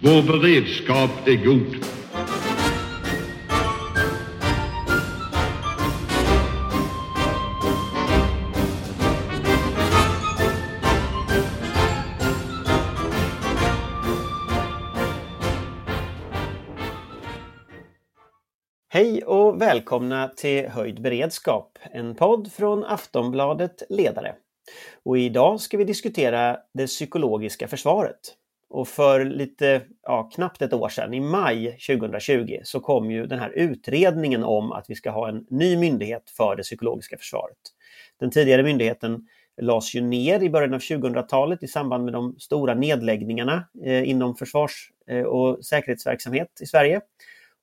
Vår beredskap är god. Hej och välkomna till Höjd beredskap, en podd från Aftonbladet Ledare. Och idag ska vi diskutera det psykologiska försvaret. Och för lite, ja, knappt ett år sedan, i maj 2020, så kom ju den här utredningen om att vi ska ha en ny myndighet för det psykologiska försvaret. Den tidigare myndigheten lades ju ner i början av 2000-talet i samband med de stora nedläggningarna eh, inom försvars eh, och säkerhetsverksamhet i Sverige.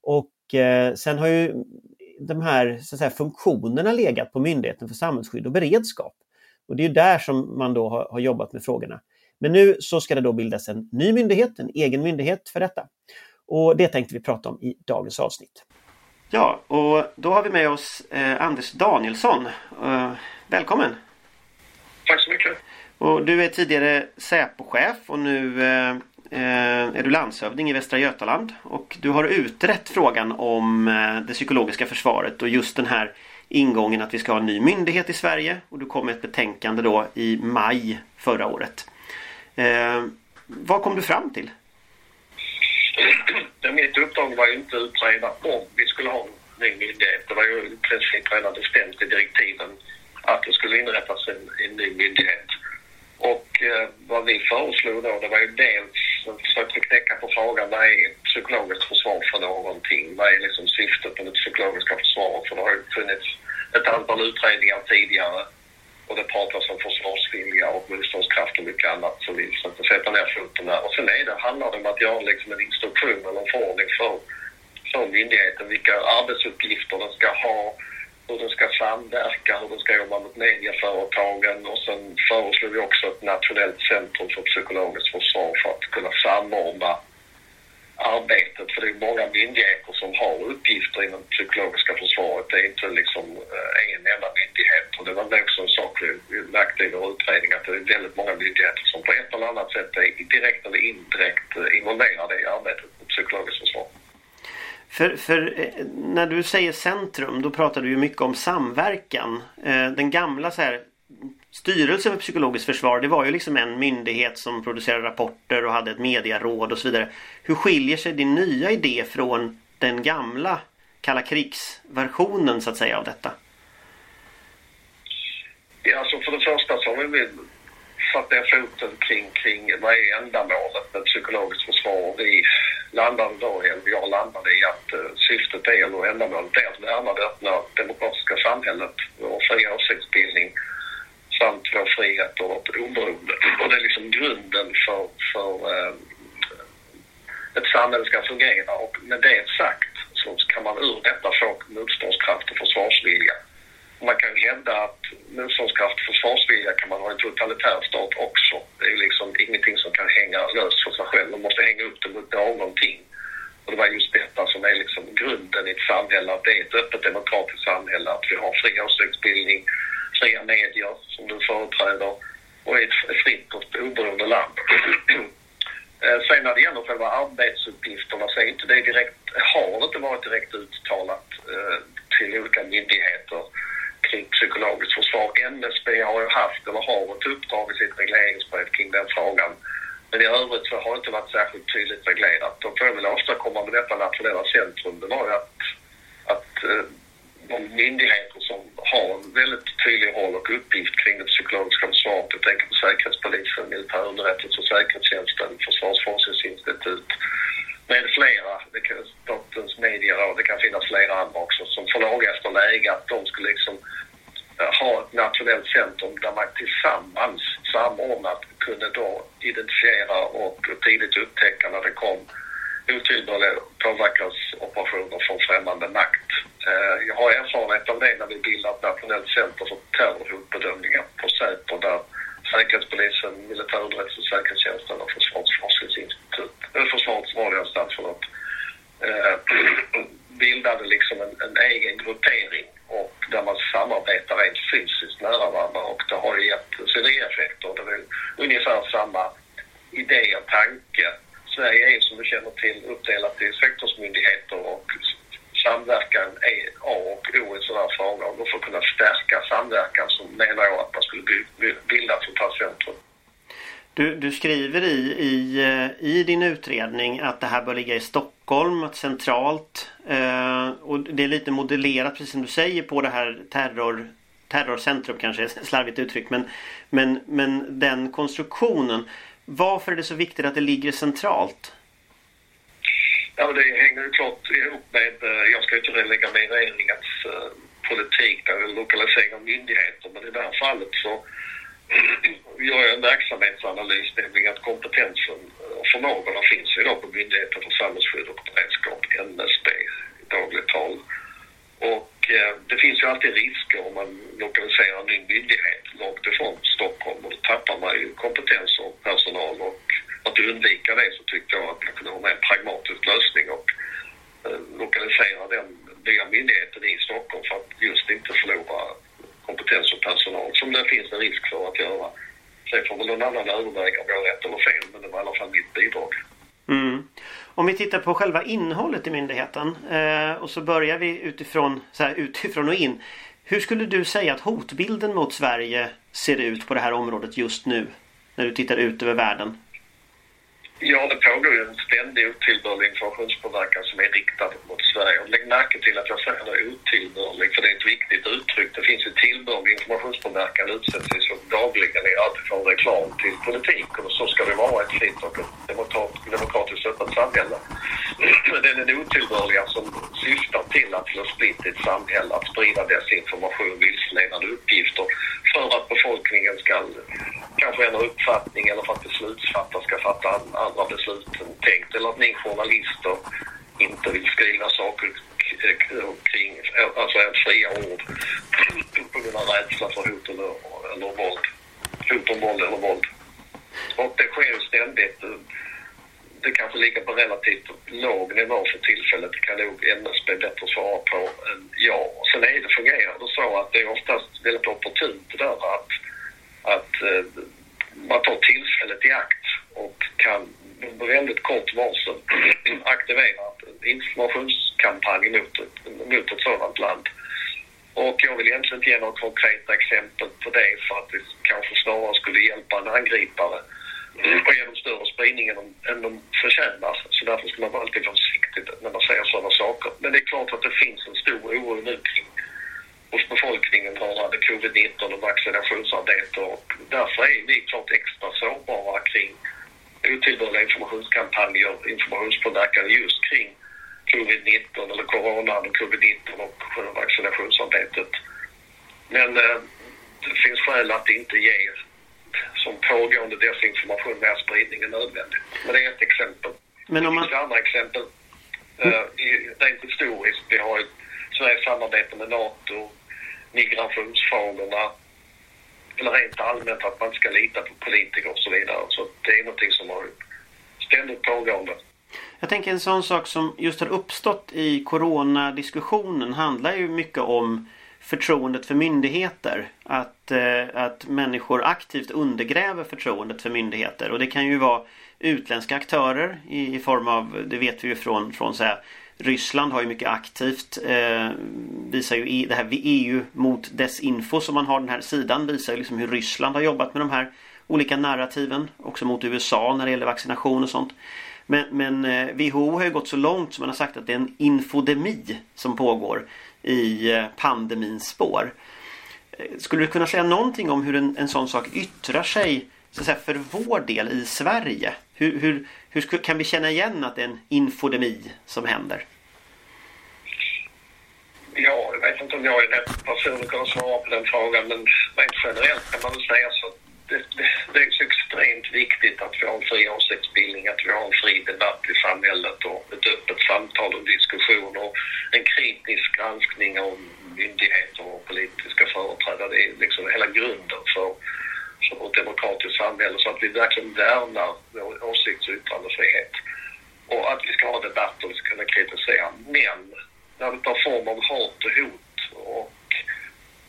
Och eh, sen har ju de här så att säga, funktionerna legat på Myndigheten för samhällsskydd och beredskap. Och det är där som man då har, har jobbat med frågorna. Men nu så ska det då bildas en ny myndighet, en egen myndighet för detta. Och det tänkte vi prata om i dagens avsnitt. Ja, och då har vi med oss eh, Anders Danielsson. Eh, välkommen! Tack så mycket! Och du är tidigare Säpochef och nu eh, eh, är du landshövding i Västra Götaland. Och du har utrett frågan om eh, det psykologiska försvaret och just den här ingången att vi ska ha en ny myndighet i Sverige. Och du kom med ett betänkande då i maj förra året. Eh, vad kom du fram till? Mitt uppdrag var ju inte att utreda om vi skulle ha en ny myndighet. Det var ju i princip redan bestämt i direktiven att det skulle inrättas en, en ny myndighet. Och eh, vad vi föreslog då, det var ju dels att försöka knäcka på frågan vad är ett psykologiskt försvar för någonting? Vad är liksom syftet med det psykologiska försvaret? För det har ju funnits ett antal utredningar tidigare och det pratas om försvarsvilja och motståndskraft och mycket annat så vi försökte sätta ner foten där. Och sen är det, handlar det om att göra liksom en instruktion eller en förordning för, för myndigheten vilka arbetsuppgifter den ska ha, hur den ska samverka, hur den ska jobba mot medieföretagen och sen föreslår vi också ett nationellt centrum för psykologiskt försvar för att kunna samordna arbetet. För det är många myndigheter som har uppgifter inom det psykologiska försvaret. Det är inte liksom eh, en enda myndighet. Och det var också en sak vi märkte i vår utredning att det är väldigt många myndigheter som på ett eller annat sätt är direkt eller indirekt eh, involverade i arbetet med psykologiskt försvar. För, för eh, när du säger centrum då pratar du ju mycket om samverkan. Den gamla så här, Styrelsen för psykologiskt försvar det var ju liksom en myndighet som producerade rapporter och hade ett medieråd och så vidare. Hur skiljer sig din nya idé från den gamla kalla krigsversionen så att säga av detta? Ja, alltså för det första så har vi satt ner foten kring, kring vad är ändamålet med psykologiskt försvar. Vi landade då, eller jag landade i att uh, syftet är, eller ändamålet är att värna det öppna demokratiska samhället och fria åsiktsbildning samt vår frihet och vårt oberoende. Och det är liksom grunden för, för eh, ett samhälle ska fungera. Och med det sagt så kan man ur detta få motståndskraft och försvarsvilja. Man kan hävda att motståndskraft och försvarsvilja kan man ha i en totalitär stat också. Det är liksom ingenting som kan hänga löst för sig själv. Man måste hänga upp det mot någonting. Och det var just detta som är liksom grunden i ett samhälle, att det är ett öppet demokratiskt samhälle, att vi har fri åsiktsbildning, fria medier som du företräder och ett fritt och oberoende land. Eh, sen när det gäller själva arbetsuppgifterna så är inte det direkt, har det inte varit direkt uttalat eh, till olika myndigheter kring psykologiskt försvar. NSB har ju haft eller har ett uppdrag i sitt regleringsbrev kring den frågan. Men i övrigt så har det inte varit särskilt tydligt reglerat. Och får jag vill åstadkomma med detta nationella centrum det var ju att, att eh, de myndigheter som har en väldigt tydlig roll och uppgift kring det psykologiska försvaret. Jag tänker på Säkerhetspolisen, Militärunderrättelse och säkerhetstjänsten, Försvarsforskningsinstitut med flera. Det kan, Statens medieråd, det kan finnas flera andra också som får efter läge att de skulle liksom eh, ha ett nationellt centrum där man tillsammans samordnat kunde då identifiera och tidigt upptäcka när det kom otillbörliga påverkansoperationer från främmande makt. Eh, jag har erfarenhet av det när vi bildade ett nationellt center för terrorhotbedömningar på Säpo där Säkerhetspolisen, Militärunderrättelse, Säkerhetstjänsten och Försvarsforskningsinstitut, eller Försvarets radioanstalt förlåt, eh, eh bildade liksom en, en egen gruppering och där man samarbetar rent fysiskt nära varandra och det har ju gett synergieffekter. Det är ungefär samma idé och tanke Sverige är som du känner till uppdelat i sektorsmyndigheter och samverkan är A och O i sådana här frågor. Och för att kunna stärka samverkan så menar jag att man skulle bilda ett sånt här centrum. Du, skriver i, i, eh, i din utredning att det här bör ligga i Stockholm, centralt. Eh, och det är lite modellerat, precis som du säger, på det här terror, terrorcentrum kanske är slarvigt uttryckt. Men, men, men den konstruktionen. Varför är det så viktigt att det ligger centralt? Ja, det hänger ju klart ihop med, eh, jag ska inte lägga mig i regeringens eh, politik där lokalisering av myndigheter, men i det här fallet så gör jag en verksamhetsanalys, nämligen att kompetensen och förmågorna finns idag på Myndigheten för samhällsskydd och beredskap, NSB i dagligt tal. Och eh, det finns ju alltid risker om man lokaliserar en ny myndighet långt ifrån Stockholm och då tappar man ju kompetens och personal och att undvika det så tyckte jag att man kunde ha med en pragmatisk lösning och eh, lokalisera den nya myndigheten i Stockholm för att just inte förlora kompetens och personal som det finns en risk för att göra. Sen får väl någon annan överväga om jag har rätt eller fel men det var i alla fall mitt bidrag. Mm. Om vi tittar på själva innehållet i myndigheten eh, och så börjar vi utifrån, så här, utifrån och in. Hur skulle du säga att hotbilden mot Sverige ser ut på det här området just nu? När du tittar ut över världen. Ja, det pågår ju en ständig otillbörlig informationspåverkan som är riktad mot Sverige. Och lägg märke till att jag säger det otillbörlig, för det är ett viktigt uttryck. Det finns ju tillbörlig informationspåverkan utsätts ju så dagligen i alltifrån reklam till politik. Och så ska det vara ett fritt och ett demokratiskt öppet samhälle. Men det är den otillbörliga som syftar till att slå splitt i ett samhälle, att sprida desinformation, vilseledande uppgifter för att befolkningen ska kanske ändra uppfattning eller för att beslutsfattare ska fatta andra beslut än tänkt. Eller att ni journalister inte vill skriva saker kring, alltså en fria ord på grund av rädsla för hot eller, eller våld. Hot om våld eller våld. Och det sker ju ständigt. Det kanske ligger på relativt låg nivå för tillfället. Det kan nog NSB bättre svara på än jag. Sen är det, fungerar det så att det är oftast väldigt opportunt det där att, att eh, man tar tillfället i akt och kan med väldigt kort varsel aktivera en informationskampanj mot, mot ett sådant land. Och jag vill egentligen inte ge några konkreta exempel på det för att det kanske snarare skulle hjälpa en angripare och ge dem större spridning än de, än de förtjänar. Så därför ska man vara alltid försiktig när man säger sådana saker. Men det är klart att det finns en stor oro nu kring hos befolkningen rörande covid-19 och vaccinationsarbete och därför är vi klart extra sårbara kring otillbörliga informationskampanjer, informationspåverkan just kring covid-19 eller coronan och covid-19 och vaccinationsarbetet. Men eh, det finns skäl att inte ge som pågående desinformation mer spridning än nödvändigt. Men det är ett exempel. Men om man... Det finns andra exempel. Uh, rent historiskt. Vi har ett Sveriges samarbete med NATO, migrationsfrågorna, eller rent allmänt att man inte ska lita på politiker och så vidare. Så det är någonting som har ständigt pågående. Jag tänker en sån sak som just har uppstått i coronadiskussionen handlar ju mycket om förtroendet för myndigheter. Att, eh, att människor aktivt undergräver förtroendet för myndigheter. Och det kan ju vara utländska aktörer i, i form av, det vet vi ju från, från så här, Ryssland har ju mycket aktivt eh, visar ju det här EU mot desinfo som man har den här sidan visar ju liksom hur Ryssland har jobbat med de här olika narrativen också mot USA när det gäller vaccination och sånt. Men, men eh, WHO har ju gått så långt som man har sagt att det är en infodemi som pågår i eh, pandemins spår. Eh, skulle du kunna säga någonting om hur en, en sån sak yttrar sig så att säga, för vår del i Sverige? Hur, hur, hur kan vi känna igen att det är en infodemi som händer? Ja, jag vet inte om jag är rätt person att svara på den frågan, men rent generellt kan man väl säga så det, det, det är så extremt viktigt att vi har en fri åsiktsbildning, att vi har en fri debatt i samhället och ett öppet samtal och diskussion och en kritisk granskning av myndigheter och politiska företrädare. Det är liksom hela grunden för som ett demokratiskt samhälle så att vi verkligen värnar vår åsikts och yttrandefrihet. Och att vi ska ha debatter, vi ska kunna kritisera. Men när det tar form av hat och hot och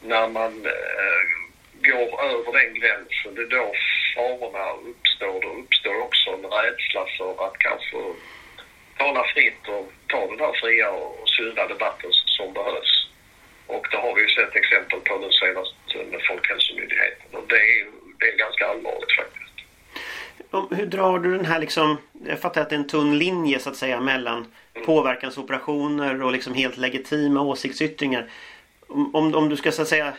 när man eh, går över den gränsen, det är då farorna uppstår, då uppstår också en rädsla för att kanske tala fritt och ta den här fria och sunda debatten som behövs. Och det har vi ju sett exempel på nu senast med Folkhälsomyndigheten och det är, det är ganska allvarligt faktiskt. Hur drar du den här liksom, jag fattar att det är en tunn linje så att säga mellan mm. påverkansoperationer och liksom helt legitima åsiktsyttringar. Om, om du ska så att säga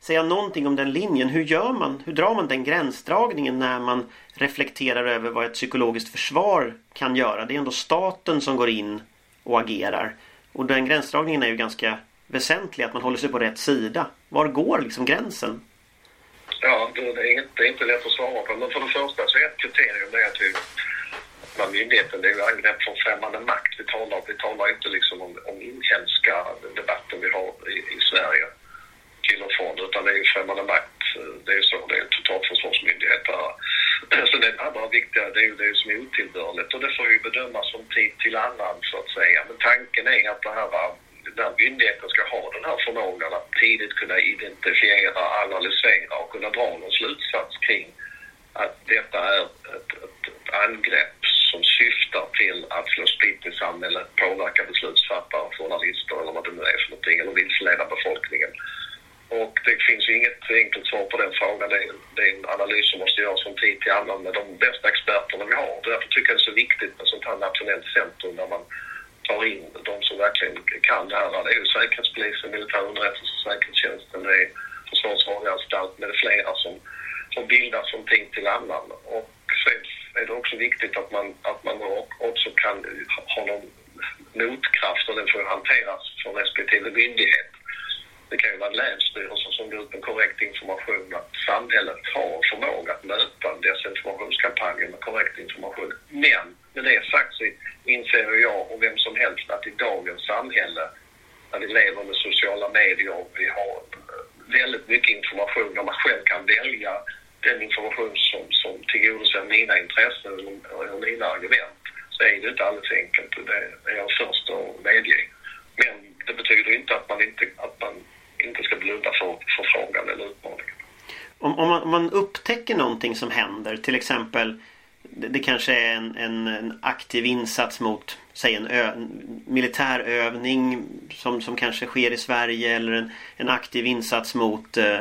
säga någonting om den linjen. Hur gör man? Hur drar man den gränsdragningen när man reflekterar över vad ett psykologiskt försvar kan göra? Det är ändå staten som går in och agerar. Och den gränsdragningen är ju ganska väsentlig, att man håller sig på rätt sida. Var går liksom gränsen? Ja, det är, inte, det är inte lätt att svara på. Men för det första så är ett kriterium det att vi, med myndigheten, det är ju angrepp från främmande makt. Vi talar, vi talar inte liksom om, om inhemska debatten vi har i, i Sverige till och från utan det är ju främmande makt. Det är så, det är en totalförsvarsmyndighet. Så det andra viktiga det är ju det som är otillbörligt och det får ju bedömas från tid till annan så att säga. Men tanken är att det här var där myndigheten ska ha den här förmågan att tidigt kunna identifiera, analysera och kunna dra någon slutsats kring att detta är ett, ett, ett angrepp som syftar till att slå spritt i samhället, påverka beslutsfattare, journalister eller vad det nu är för någonting, eller vilseleda befolkningen. Och det finns ju inget enkelt svar på den frågan. Det är, det är en analys som måste göras från tid till annan med de bästa experterna vi har. Därför tycker jag det är så viktigt med sånt här nationellt centrum där man tar in de som verkligen kan det här. Det är ju Säkerhetspolisen, militär underrättelse, säkerhetstjänsten, det är Försvarets radioanstalt med flera som, som bildas från tid till annan. Och sen är det också viktigt att man, att man också kan ha någon motkraft och den får hanteras från respektive myndighet det kan ju vara länsstyrelsen som går ut med korrekt information att samhället har förmåga att möta en desinformationskampanj med korrekt information. Men med det sagt så inser jag och vem som helst att i dagens samhälle när vi lever med sociala medier och vi har eh, väldigt mycket information där man själv kan välja den information som, som tillgodoser mina intressen och mina argument så är det inte alldeles enkelt. Det är jag först att medge. Men det betyder inte att man inte att man inte ska blunda för, för frågan eller utmaningen. Om, om, man, om man upptäcker någonting som händer, till exempel det, det kanske är en, en, en, aktiv insats mot säg en, ö, en militärövning som, som kanske sker i Sverige eller en, en aktiv insats mot eh,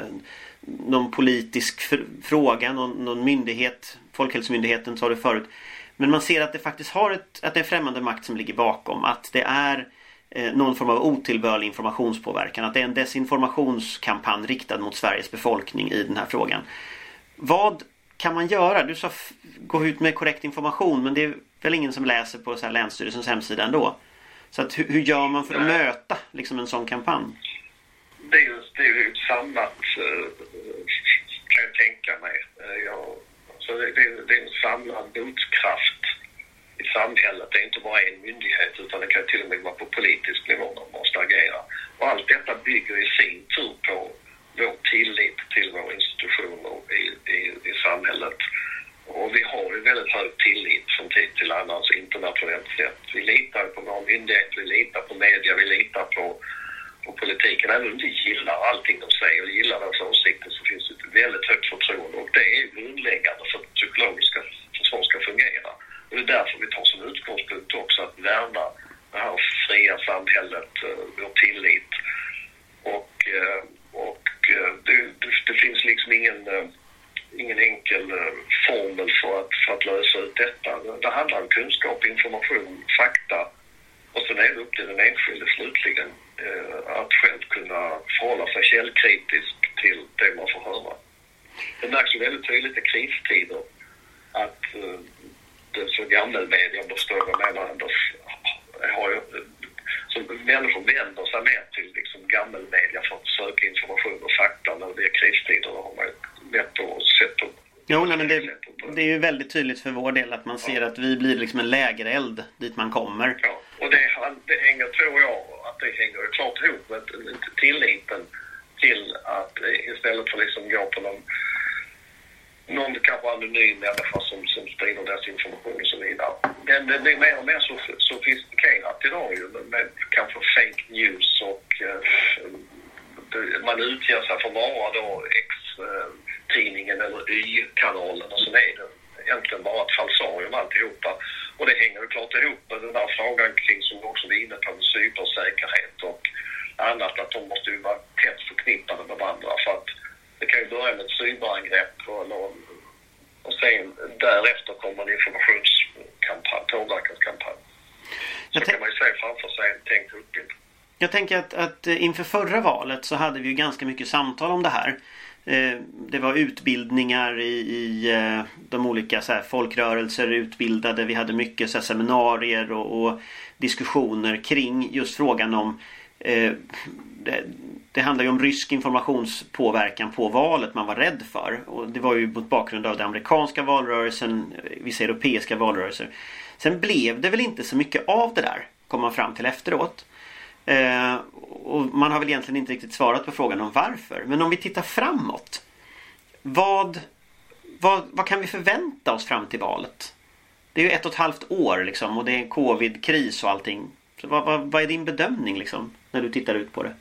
någon politisk fråga, någon, någon myndighet, Folkhälsomyndigheten sa det förut. Men man ser att det faktiskt har ett, att det är främmande makt som ligger bakom. Att det är Eh, någon form av otillbörlig informationspåverkan. Att det är en desinformationskampanj riktad mot Sveriges befolkning i den här frågan. Vad kan man göra? Du sa gå ut med korrekt information men det är väl ingen som läser på så här Länsstyrelsens hemsida ändå. Så att, hur, hur gör man för att Nej. möta liksom, en sån kampanj? Det är ju, det är ju ett samlat, uh, kan jag tänka mig. Uh, ja, så det, det, det är en samlad motkraft i samhället. Det är inte bara en myndighet utan det kan till och med vara på politisk nivå man måste agera. Och allt detta bygger i sin tur på vår tillit till våra institutioner i, i, i samhället. Och vi har ju väldigt hög tillit från tid till annan internationellt sett. Vi litar på våra myndigheter, vi litar på media, vi litar på, på politiken. Även om vi gillar allting de säger och gillar deras åsikter så finns det ett väldigt högt förtroende och det är grundläggande för att psykologiska försvar ska fungera. Och det är därför vi tar som utgångspunkt också att värna det här fria samhället, eh, vår tillit. Och, eh, och eh, det, det, det finns liksom ingen, eh, ingen enkel eh, formel för att, för att lösa ut detta. Det handlar om kunskap, information, fakta och sen är det upp till den enskilde slutligen att själv kunna förhålla sig källkritisk till det man får höra. Det märks ju väldigt tydligt i kristider att så gamla om du förstår vad menar, Anders, har ju, så människor vänder sig mer till liksom gammelmedia för att söka information och fakta när det är kristider. Då har man lätt att sätta Jo, nej, men det, det är ju väldigt tydligt för vår del att man ser ja. att vi blir liksom en lägereld dit man kommer. Ja, och det, det hänger, tror jag, att det hänger klart ihop med tilliten till att istället för liksom gå på någon någon kanske anonym människa som, som sprider desinformation och så vidare. Men det blir mer och mer sofistikerat idag ju med kanske fake news och eh, man utger sig för att vara då X-tidningen eller Y-kanalen och sen är det egentligen bara ett falsarium alltihopa. Och det hänger ju klart ihop med den där frågan kring, som du också var inne på, med cybersäkerhet och annat, att de måste ju vara tätt förknippade med varandra för att börja med ett cyberangrepp och, och sen därefter kommer en informationskampanj, påverkanskampanj. Så kan man ju se framför sig en tänkt hotbild. Jag tänker att, att inför förra valet så hade vi ju ganska mycket samtal om det här. Eh, det var utbildningar i, i eh, de olika så här, folkrörelser utbildade. Vi hade mycket så här, seminarier och, och, diskussioner kring just frågan om Eh, det, det handlar ju om rysk informationspåverkan på valet man var rädd för. Och det var ju mot bakgrund av den amerikanska valrörelsen, eh, vissa europeiska valrörelser. Sen blev det väl inte så mycket av det där, kom man fram till efteråt. Eh, och man har väl egentligen inte riktigt svarat på frågan om varför. Men om vi tittar framåt. Vad, vad, vad kan vi förvänta oss fram till valet? Det är ju ett och ett halvt år liksom och det är en covid-kris och allting. Så vad, vad, vad, är din bedömning liksom när du tittar ut på det?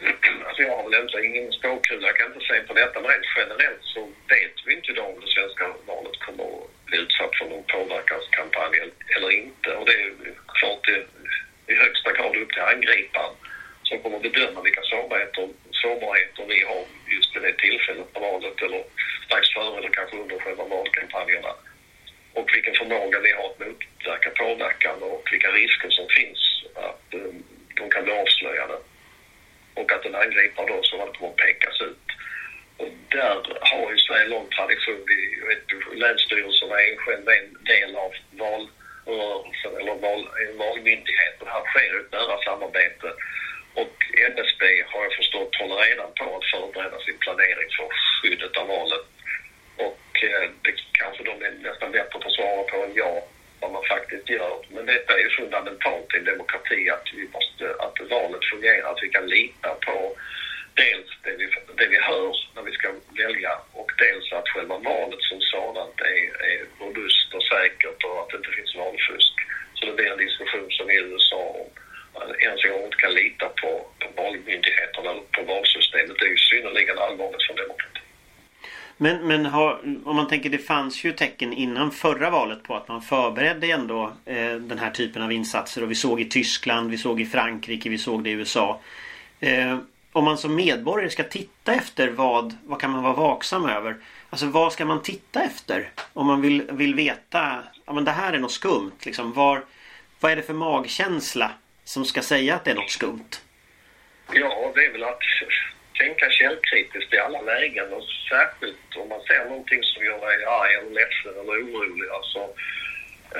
Alltså jag har väl inte ingen spåkula, jag kan inte säga på detta, men rent generellt så vet vi inte idag om det svenska valet kommer att bli utsatt för någon påverkanskampanj eller inte. Och det är klart det i högsta grad upp till angriparen som kommer att bedöma vilka sårbarheter, sårbarheter vi har just vid det tillfället på valet eller strax före eller kanske under själva valkampanjerna. Och vilken förmåga vi har att motverka påverkan och vilka risker som finns att eh, de kan bli avslöjade. Och att en angripare då så kommer att pekas ut. Och där har ju Sverige en lång tradition. Vi, vet, länsstyrelserna är själv en del av valrörelsen eller val, valmyndigheten. här sker ett nära samarbete. Och NSB har jag förstått håller redan på att förbereda sin planering för skyddet av valet. Och eh, det kanske de är nästan bättre på att svara på än jag vad man faktiskt gör. Men detta är ju fundamentalt i en demokrati att, vi måste, att valet fungerar, att vi kan lita på dels det vi, det vi hör när vi ska välja och dels att själva valet som sådant är, är robust och säkert och att det inte finns valfusk. Så det blir en diskussion som i USA om ens en gång inte kan lita på, på valmyndigheterna eller på valsystemet. Det är ju synnerligen allvarligt för demokratin. Men, men har, om man tänker det fanns ju tecken innan förra valet på att man förberedde ändå eh, den här typen av insatser och vi såg i Tyskland, vi såg i Frankrike, vi såg det i USA. Eh, om man som medborgare ska titta efter vad, vad kan man vara vaksam över? Alltså vad ska man titta efter? Om man vill, vill veta, ja men det här är något skumt. Liksom, var, vad är det för magkänsla som ska säga att det är något skumt? Ja, det är väl att tänka källkritiskt i alla lägen och särskilt om man ser någonting som gör dig arg eller ledsen eller orolig. Alltså,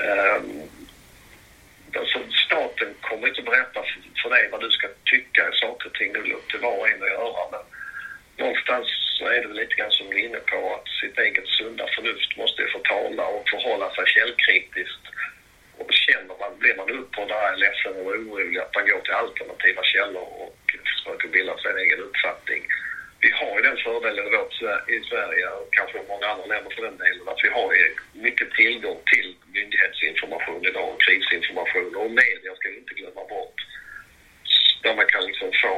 eh, alltså staten kommer inte berätta för dig vad du ska tycka i saker och ting. Det är upp till var och en att göra. Men någonstans så är det väl lite grann som du är inne på att sitt eget sunda förnuft måste få tala och förhålla sig källkritiskt. Och känner man, blir man upprörd, arg, ledsen eller orolig att man går till alternativa källor och försöker bilda sig en egen uppfattning. Vi har ju den fördelen i Sverige och kanske i många andra länder för den delen att vi har mycket tillgång till myndighetsinformation idag och krisinformation och media ska vi inte glömma bort. Där man kan liksom få,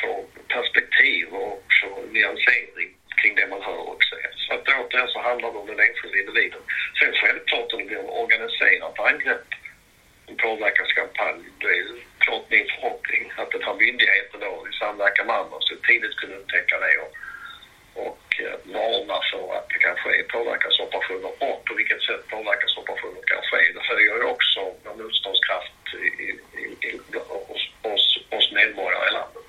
få perspektiv och få nyansering kring det man hör och ser. Så att återigen så handlar det om den enskilda individen. Sen självklart om det blir en organiserat angrepp, en påverkanskampanj, det är klart min förhoppning att den här myndigheten då i samverkan med andra så tidigt kunde upptäcka det och, och eh, varna för att det kan ske påverkansoperationer och på vilket sätt påverkas kan ske. Det höjer ju också vår motståndskraft i, i, i, hos, hos, hos medborgare i landet.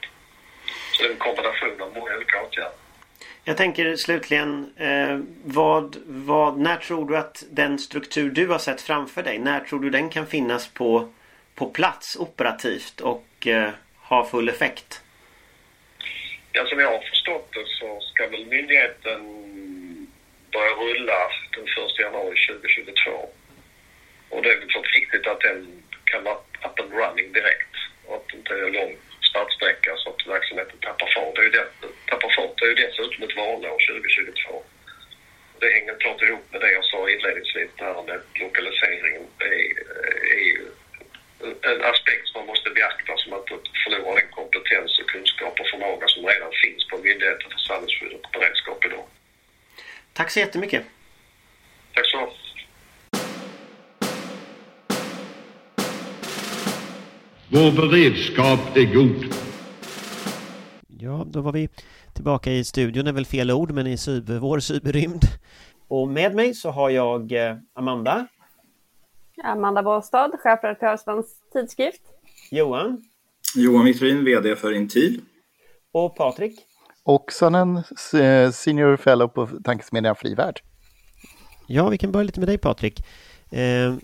Så det är en kombination av många olika åtgärder. Jag tänker slutligen, eh, vad, vad, när tror du att den struktur du har sett framför dig, när tror du den kan finnas på, på plats operativt och eh, ha full effekt? Ja, som jag har förstått det så ska väl myndigheten börja rulla den 1 januari 2022. Och det är väl så viktigt att den kan vara up and running direkt och att det inte är lång startsträcka så att verksamheten tappar fart. Det är ju, det, tappar fart. Det är ju dessutom ett valår 2022. Det hänger klart ihop med det jag sa inledningsvis, det här med lokaliseringen. Det är, är ju en aspekt som man måste beakta så man inte förlorar den kompetens och kunskap och förmåga som redan finns på Myndigheten för samhällsskydd och beredskap idag. Tack så jättemycket. Tack så mycket. Vår beredskap är god. Ja, då var vi tillbaka i studion, är väl fel ord, men i cyber, vår cyberrymd. Och med mig så har jag eh, Amanda. Amanda Båstad, chefredaktör Svensk Tidskrift. Johan. Johan Vitrin, VD för Intil. Och Patrik. Oksanen, eh, Senior Fellow på Tankesmedjan Frivärd. Ja, vi kan börja lite med dig Patrik. Eh,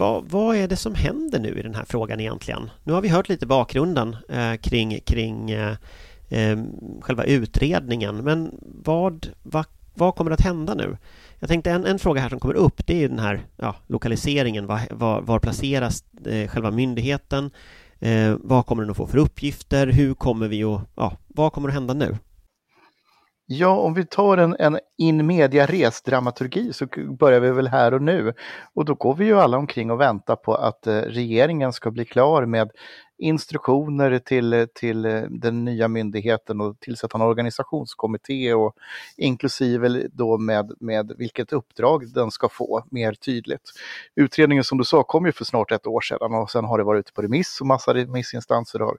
vad, vad, är det som händer nu i den här frågan egentligen? Nu har vi hört lite bakgrunden eh, kring, kring eh, eh själva utredningen, men vad, vad, vad kommer att hända nu? Jag tänkte en, en fråga här som kommer upp, det är den här ja, lokaliseringen. Var, var, var placeras eh, själva myndigheten? Eh, vad kommer den att få för uppgifter? Hur kommer vi att, ja, vad kommer att hända nu? Ja, om vi tar en, en in media resdramaturgi så börjar vi väl här och nu. Och då går vi ju alla omkring och väntar på att eh, regeringen ska bli klar med instruktioner till, till eh, den nya myndigheten och tillsätta en organisationskommitté och inklusive då med, med vilket uppdrag den ska få mer tydligt. Utredningen som du sa kom ju för snart ett år sedan och sen har det varit ute på remiss och massa remissinstanser har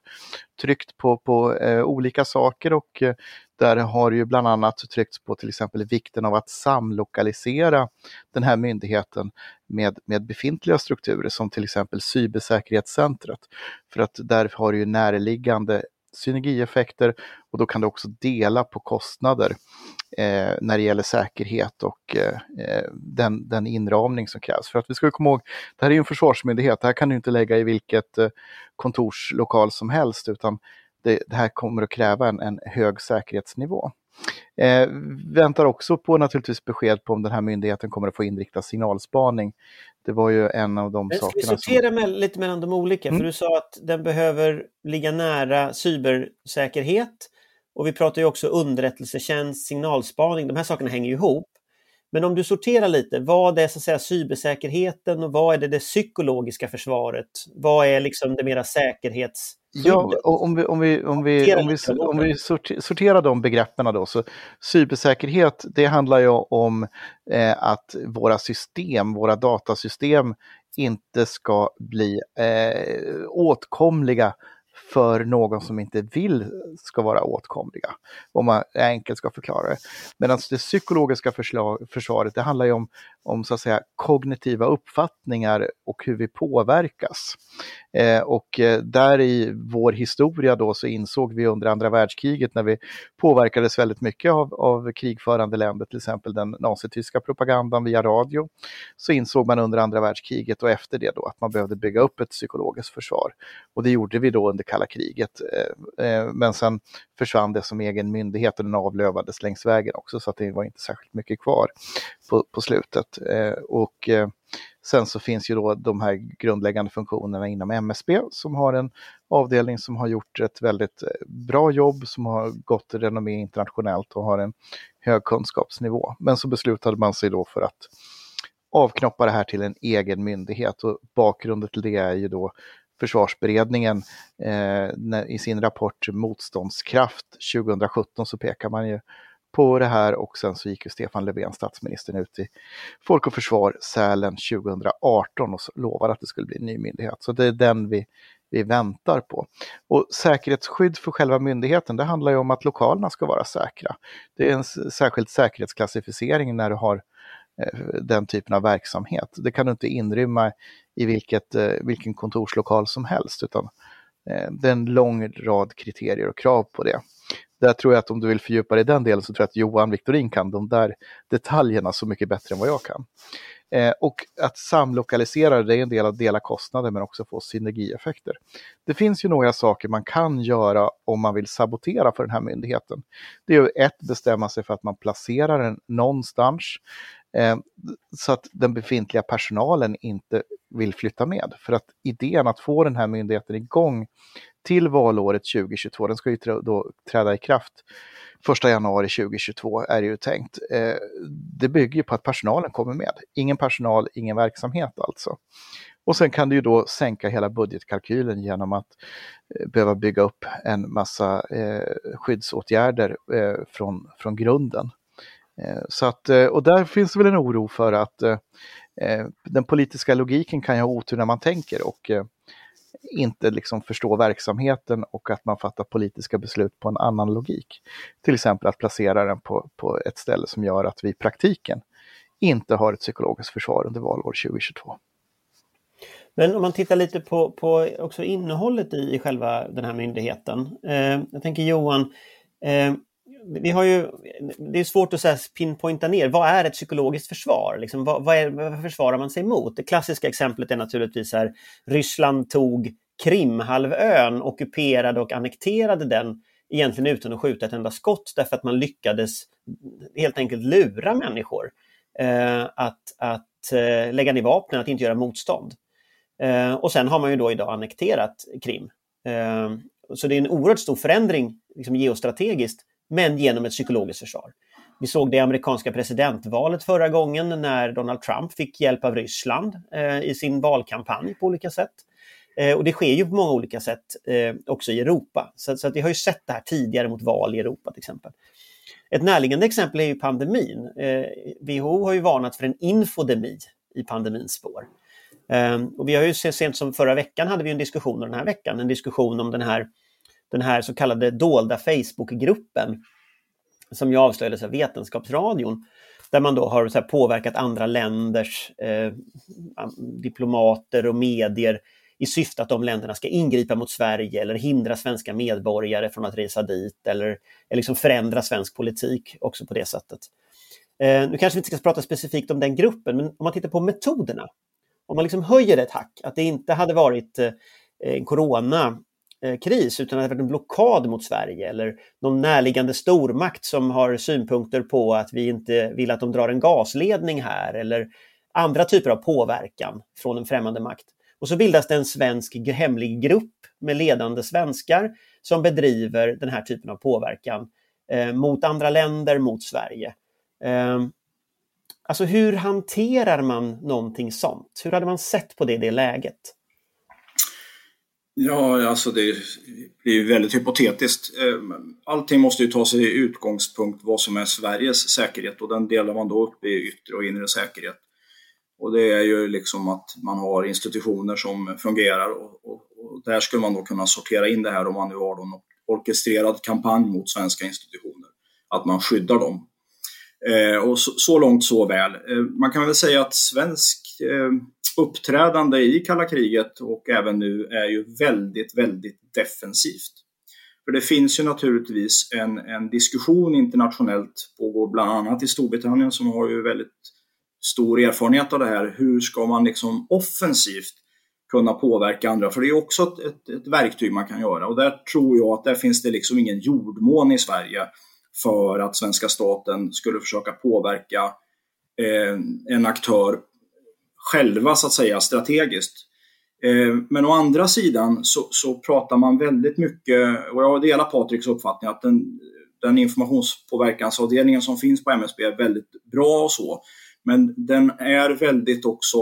tryckt på, på eh, olika saker och eh, där har ju bland annat tryckts på till exempel vikten av att samlokalisera den här myndigheten med, med befintliga strukturer som till exempel cybersäkerhetscentret. För att där har du ju närliggande synergieffekter och då kan du också dela på kostnader eh, när det gäller säkerhet och eh, eh, den, den inramning som krävs. För att vi ska komma ihåg, det här är ju en försvarsmyndighet, det här kan du inte lägga i vilket eh, kontorslokal som helst utan det, det, här kommer att kräva en, en hög säkerhetsnivå. Eh, väntar också på naturligtvis besked på om den här myndigheten kommer att få inrikta signalspaning. Det var ju en av de Men sakerna. Ska vi sortera som... lite mellan de olika? Mm. För du sa att den behöver ligga nära cybersäkerhet och vi pratar ju också underrättelsetjänst, signalspaning. De här sakerna hänger ju ihop. Men om du sorterar lite, vad är så att säga cybersäkerheten och vad är det, det psykologiska försvaret? Vad är liksom det mera säkerhets Ja, och om vi, om vi, om vi, om vi, om vi sorterar de begreppen då, så cybersäkerhet, det handlar ju om eh, att våra system, våra datasystem inte ska bli eh, åtkomliga för någon som inte vill ska vara åtkomliga. Om man enkelt ska förklara det. Medan det psykologiska förslag, försvaret, det handlar ju om, om så att säga kognitiva uppfattningar och hur vi påverkas. Eh, och eh, där i vår historia då så insåg vi under andra världskriget när vi påverkades väldigt mycket av, av krigförande länder, till exempel den nazityska propagandan via radio, så insåg man under andra världskriget och efter det då att man behövde bygga upp ett psykologiskt försvar. Och det gjorde vi då under kalla kriget. Eh, eh men sen försvann det som egen myndighet och den avlövades längs vägen också så att det var inte särskilt mycket kvar på, på slutet. Eh, och eh, Sen så finns ju då de här grundläggande funktionerna inom MSB som har en avdelning som har gjort ett väldigt eh, bra jobb, som har gått renommé internationellt och har en hög kunskapsnivå. Men så beslutade man sig då för att avknoppa det här till en egen myndighet och bakgrunden till det är ju då försvarsberedningen eh, i sin rapport Motståndskraft 2017 så pekar man ju på det här och sen så gick ju Stefan Löfven, statsministern, ut i Folk och Försvar Sälen 2018 och lovade att det skulle bli en ny myndighet. Så det är den vi, vi väntar på. Och säkerhetsskydd för själva myndigheten, det handlar ju om att lokalerna ska vara säkra. Det är en särskild säkerhetsklassificering när du har eh, den typen av verksamhet. Det kan du inte inrymma i vilket, eh, vilken kontorslokal som helst utan eh, det är en lång rad kriterier och krav på det där tror jag att om du vill fördjupa dig i den delen så tror jag att Johan Victorin kan de där detaljerna så mycket bättre än vad jag kan. Eh, och att samlokalisera det är en del av att dela kostnader men också få synergieffekter. Det finns ju några saker man kan göra om man vill sabotera för den här myndigheten. Det är ju ett, bestämma sig för att man placerar den någonstans eh, så att den befintliga personalen inte vill flytta med. För att idén att få den här myndigheten igång till valåret 2022, den ska ju då träda i kraft 1 januari 2022 är det ju tänkt. Eh, det bygger på att personalen kommer med. Ingen personal, ingen verksamhet alltså. Och sen kan du ju då sänka hela budgetkalkylen genom att eh, behöva bygga upp en massa eh, skyddsåtgärder från, från grunden. Så att, och där finns det väl en oro för att den politiska logiken kan ju ha otur när man tänker och inte liksom förstå verksamheten och att man fattar politiska beslut på en annan logik. Till exempel att placera den på, på ett ställe som gör att vi i praktiken inte har ett psykologiskt försvar under valår 2022. Men om man tittar lite på, på också innehållet i, själva den här myndigheten. Eh, jag tänker Johan, eh, vi har ju, det är svårt att så pinpointa ner, vad är ett psykologiskt försvar? Liksom, vad, vad, är, vad försvarar man sig mot? Det klassiska exemplet är naturligtvis här, Ryssland tog Krimhalvön, ockuperade och annekterade den egentligen utan att skjuta ett enda skott därför att man lyckades helt enkelt lura människor eh, att, att eh, lägga ner vapnen, att inte göra motstånd. Eh, och sen har man ju då idag annekterat Krim. Eh, så det är en oerhört stor förändring liksom geostrategiskt men genom ett psykologiskt försvar. Vi såg det i amerikanska presidentvalet förra gången när Donald Trump fick hjälp av Ryssland eh, i sin valkampanj på olika sätt. Eh, och det sker ju på många olika sätt eh, också i Europa. Så, så, att vi har ju sett det här tidigare mot val i Europa till exempel. Ett närliggande exempel är ju pandemin. Eh, WHO har ju varnat för en infodemi i pandemins spår. Eh, och vi har ju så sent som förra veckan hade vi en diskussion, och den här veckan, en diskussion om den här den här så kallade dolda Facebookgruppen som ju avslöjades av Vetenskapsradion där man då har så påverkat andra länders eh, diplomater och medier i syfte att de länderna ska ingripa mot Sverige eller hindra svenska medborgare från att resa dit eller, eller liksom förändra svensk politik också på det sättet. Eh, nu kanske vi inte ska prata specifikt om den gruppen, men om man tittar på metoderna. Om man liksom höjer ett hack, att det inte hade varit eh, en corona Eh, kris utan det har varit en blockad mot Sverige eller någon närliggande stormakt som har synpunkter på att vi inte vill att de drar en gasledning här eller andra typer av påverkan från en främmande makt. Och så bildas det en svensk hemlig grupp med ledande svenskar som bedriver den här typen av påverkan eh, mot andra länder, mot Sverige. Eh, alltså hur hanterar man någonting sånt? Hur hade man sett på det i det läget? Ja, alltså det blir ju väldigt hypotetiskt. Eh, allting måste ju ta sig utgångspunkt vad som är Sveriges säkerhet och den delar man då upp i yttre och inre säkerhet. Och det är ju liksom att man har institutioner som fungerar och, och, och där skulle man då kunna sortera in det här om man nu har någon orkestrerad kampanj mot svenska institutioner. Att man skyddar dem. Eh, och så, så, långt så väl. Eh, man kan väl säga att svensk eh, uppträdande i kalla kriget och även nu är ju väldigt, väldigt defensivt. För det finns ju naturligtvis en, en diskussion internationellt, pågår bland annat i Storbritannien som har ju väldigt stor erfarenhet av det här. Hur ska man liksom offensivt kunna påverka andra? För det är också ett, ett, ett verktyg man kan göra och där tror jag att där finns det liksom ingen jordmån i Sverige för att svenska staten skulle försöka påverka eh, en aktör själva så att säga strategiskt. Eh, men å andra sidan så, så, pratar man väldigt mycket, och jag delar Patriks uppfattning att den, den informationspåverkansavdelningen som finns på MSB är väldigt bra och så. Men den är väldigt också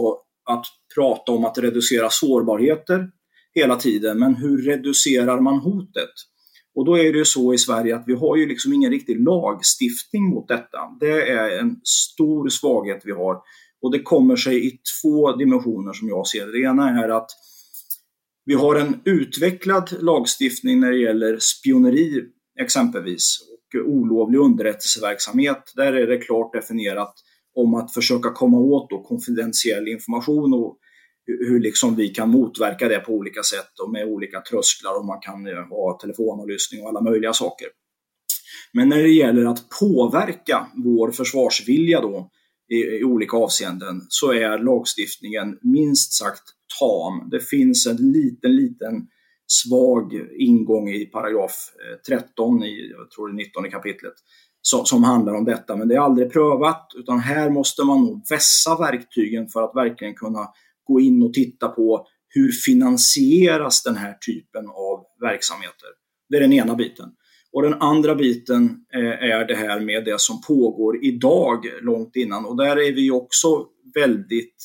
att prata om att reducera sårbarheter hela tiden. Men hur reducerar man hotet? Och då är det ju så i Sverige att vi har ju liksom ingen riktig lagstiftning mot detta. Det är en stor svaghet vi har. Och det kommer sig i två dimensioner som jag ser det. Det ena är att vi har en utvecklad lagstiftning när det gäller spioneri exempelvis och olovlig underrättelseverksamhet. Där är det klart definierat om att försöka komma åt då konfidentiell information och hur liksom vi kan motverka det på olika sätt och med olika trösklar och man kan eh, ha telefonavlyssning och alla möjliga saker. Men när det gäller att påverka vår försvarsvilja då i, i, olika avseenden så är lagstiftningen minst sagt tam. Det finns en liten, liten svag ingång i paragraf eh, 13 i, jag tror det 19 kapitlet som, som handlar om detta, men det är aldrig prövat utan här måste man nog vässa verktygen för att verkligen kunna gå in och titta på hur finansieras den här typen av verksamheter. Det är den ena biten. Och den andra biten eh, är det här med det som pågår idag långt innan och där är vi också väldigt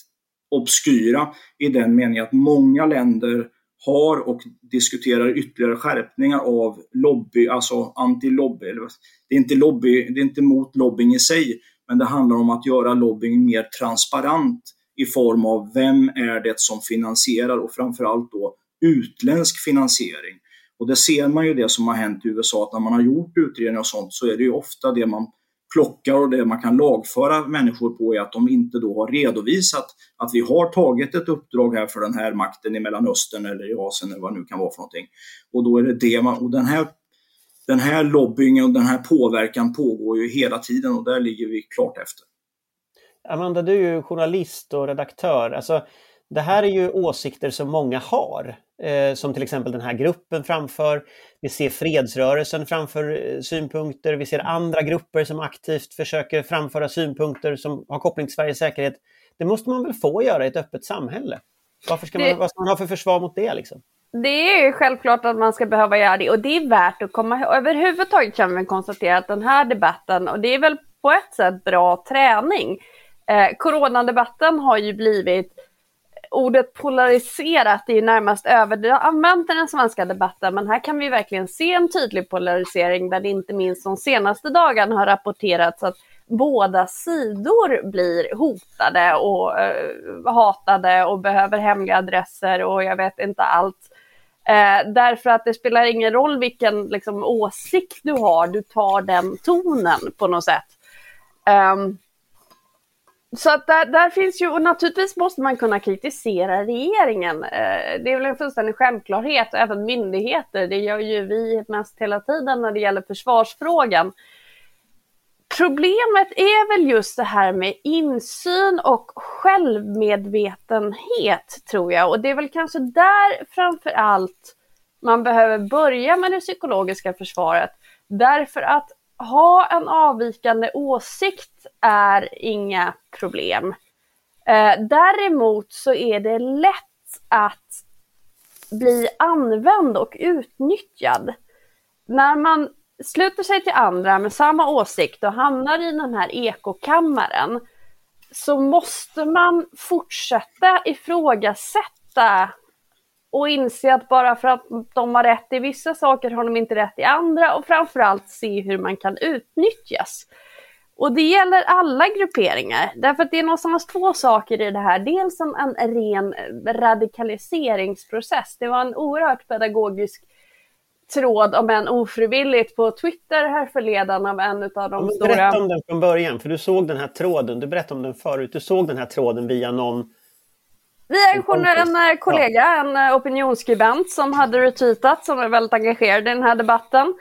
obskyra i den meningen att många länder har och diskuterar ytterligare skärpningar av lobby, alltså anti-lobby. Det är inte lobby, det är inte mot lobbying i sig, men det handlar om att göra lobbying mer transparent i form av vem är det som finansierar och framförallt då utländsk finansiering. Och det ser man ju det som har hänt i USA, att när man har gjort utredningar och sånt så är det ju ofta det man plockar och det man kan lagföra människor på är att de inte då har redovisat att vi har tagit ett uppdrag här för den här makten i Mellanöstern eller i Asien eller vad det nu kan vara för någonting. Och då är det det man, och den här, den här lobbyingen och den här påverkan pågår ju hela tiden och där ligger vi klart efter. Amanda, du är ju journalist och redaktör. Alltså, det här är ju åsikter som många har, eh, som till exempel den här gruppen framför. Vi ser fredsrörelsen framför eh, synpunkter, vi ser andra grupper som aktivt försöker framföra synpunkter som har koppling till Sveriges säkerhet. Det måste man väl få göra i ett öppet samhälle? Varför ska man, det... Vad ska man ha för försvar mot det? Liksom? Det är självklart att man ska behöva göra det och det är värt att komma ihåg. Överhuvudtaget kan vi konstatera att den här debatten, och det är väl på ett sätt bra träning. Eh, coronadebatten har ju blivit ordet polariserat är ju närmast överanvänt i den svenska debatten, men här kan vi verkligen se en tydlig polarisering där det inte minst de senaste dagarna har rapporterats att båda sidor blir hotade och eh, hatade och behöver hemliga adresser och jag vet inte allt. Eh, därför att det spelar ingen roll vilken liksom, åsikt du har, du tar den tonen på något sätt. Um, så att där, där, finns ju, och naturligtvis måste man kunna kritisera regeringen. Eh, det är väl en fullständig självklarhet, även myndigheter. Det gör ju vi mest hela tiden när det gäller försvarsfrågan. Problemet är väl just det här med insyn och självmedvetenhet, tror jag. Och det är väl kanske där framför allt man behöver börja med det psykologiska försvaret. Därför att ha en avvikande åsikt är inga problem. Eh, däremot så är det lätt att bli använd och utnyttjad. När man sluter sig till andra med samma åsikt och hamnar i den här ekokammaren så måste man fortsätta ifrågasätta och inse att bara för att de har rätt i vissa saker har de inte rätt i andra och framförallt se hur man kan utnyttjas. Och det gäller alla grupperingar, därför att det är någonstans två saker i det här. Dels en, en ren radikaliseringsprocess. Det var en oerhört pedagogisk tråd, om än ofrivilligt, på Twitter här förledan av en av de stora... Berätta om den från början, för du såg den här tråden, du berättade om den förut, du såg den här tråden via någon vi är en, eh, kollega, en eh, opinionsskribent som hade retweetat, som är väldigt engagerad i den här debatten.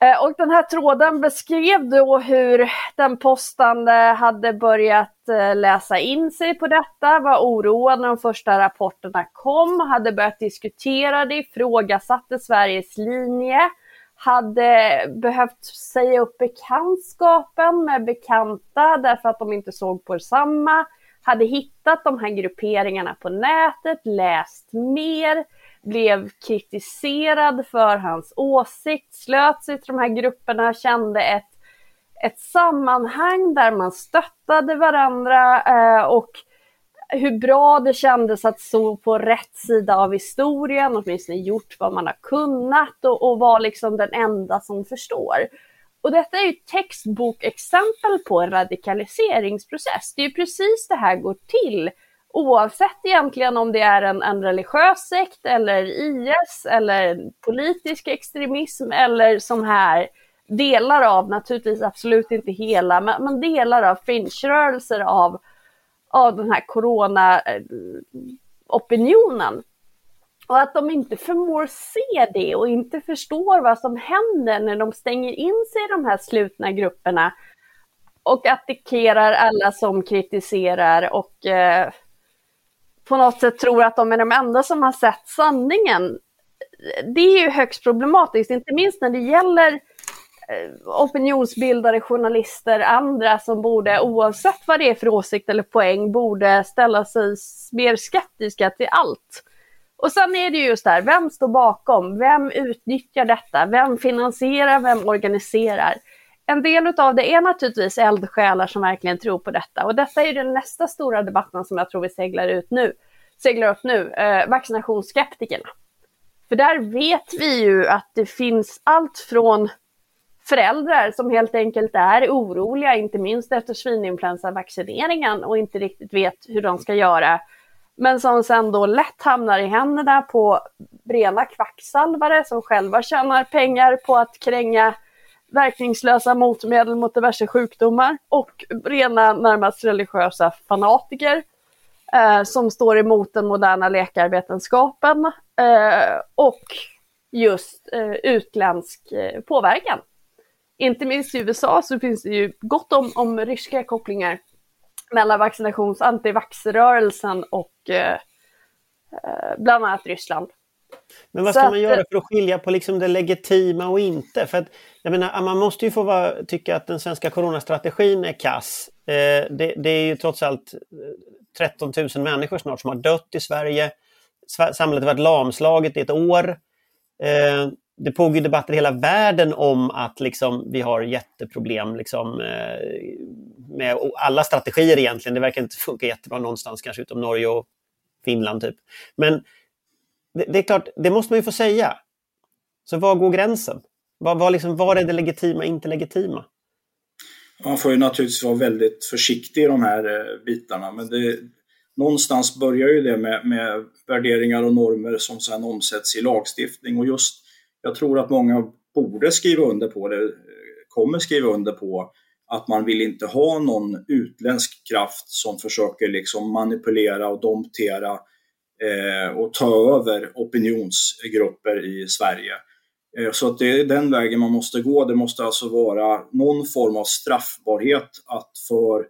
Eh, och den här tråden beskrev då hur den postande hade börjat läsa in sig på detta, var oroad när de första rapporterna kom, hade börjat diskutera det, ifrågasatte Sveriges linje, hade behövt säga upp bekantskapen med bekanta därför att de inte såg på samma hade hittat de här grupperingarna på nätet, läst mer, blev kritiserad för hans åsikt, slöt sig till de här grupperna, kände ett, ett sammanhang där man stöttade varandra eh, och hur bra det kändes att stå på rätt sida av historien, åtminstone gjort vad man har kunnat och, och vara liksom den enda som förstår. Och detta är ju textbokexempel på en radikaliseringsprocess. Det är ju precis det här går till. Oavsett egentligen om det är en, en religiös sekt eller IS eller politisk extremism eller som här delar av, naturligtvis absolut inte hela, men, men delar av fringe-rörelser av, av den här corona-opinionen. Eh, och att de inte förmår se det och inte förstår vad som händer när de stänger in sig i de här slutna grupperna och attackerar alla som kritiserar och eh, på något sätt tror att de är de enda som har sett sanningen. Det är ju högst problematiskt, inte minst när det gäller eh, opinionsbildare, journalister, andra som borde, oavsett vad det är för åsikt eller poäng, borde ställa sig mer skeptiska till allt. Och sen är det just där, vem står bakom? Vem utnyttjar detta? Vem finansierar? Vem organiserar? En del av det är naturligtvis eldsjälar som verkligen tror på detta och detta är den nästa stora debatten som jag tror vi seglar ut nu. seglar upp nu, eh, vaccinationsskeptikerna. För där vet vi ju att det finns allt från föräldrar som helt enkelt är oroliga, inte minst efter svininfluensavaccineringen och inte riktigt vet hur de ska göra. Men som sen då lätt hamnar i händerna på rena kvacksalvare som själva tjänar pengar på att kränga verkningslösa motmedel mot diverse sjukdomar och rena närmast religiösa fanatiker eh, som står emot den moderna läkarvetenskapen eh, och just eh, utländsk eh, påverkan. Inte minst i USA så finns det ju gott om, om ryska kopplingar mellan vaccinations antivaxrörelsen och eh, eh, bland annat Ryssland. Men vad ska man göra för att skilja på liksom det legitima och inte? För att, jag menar, man måste ju få vara, tycka att den svenska coronastrategin är kass. Eh, det, det, är ju trots allt 13 000 människor snart som har dött i Sverige. Samhället har varit lamslaget i ett år. Eh, det pågår debatter i hela världen om att liksom, vi har jätteproblem liksom, eh, med alla strategier egentligen. Det verkar inte funka jättebra någonstans, kanske utom Norge och Finland. typ. Men det, det är klart, det måste man ju få säga. Så var går gränsen? Var, var, liksom, var är det legitima, inte legitima? Man får ju naturligtvis vara väldigt försiktig i de här eh, bitarna, men det, någonstans börjar ju det med, med värderingar och normer som sedan omsätts i lagstiftning och just jag tror att många borde skriva under på det, eh, kommer skriva under på att man vill inte ha någon utländsk kraft som försöker liksom manipulera och domptera eh, och ta över opinionsgrupper i Sverige. Eh, så att det är den vägen man måste gå. Det måste alltså vara någon form av straffbarhet att för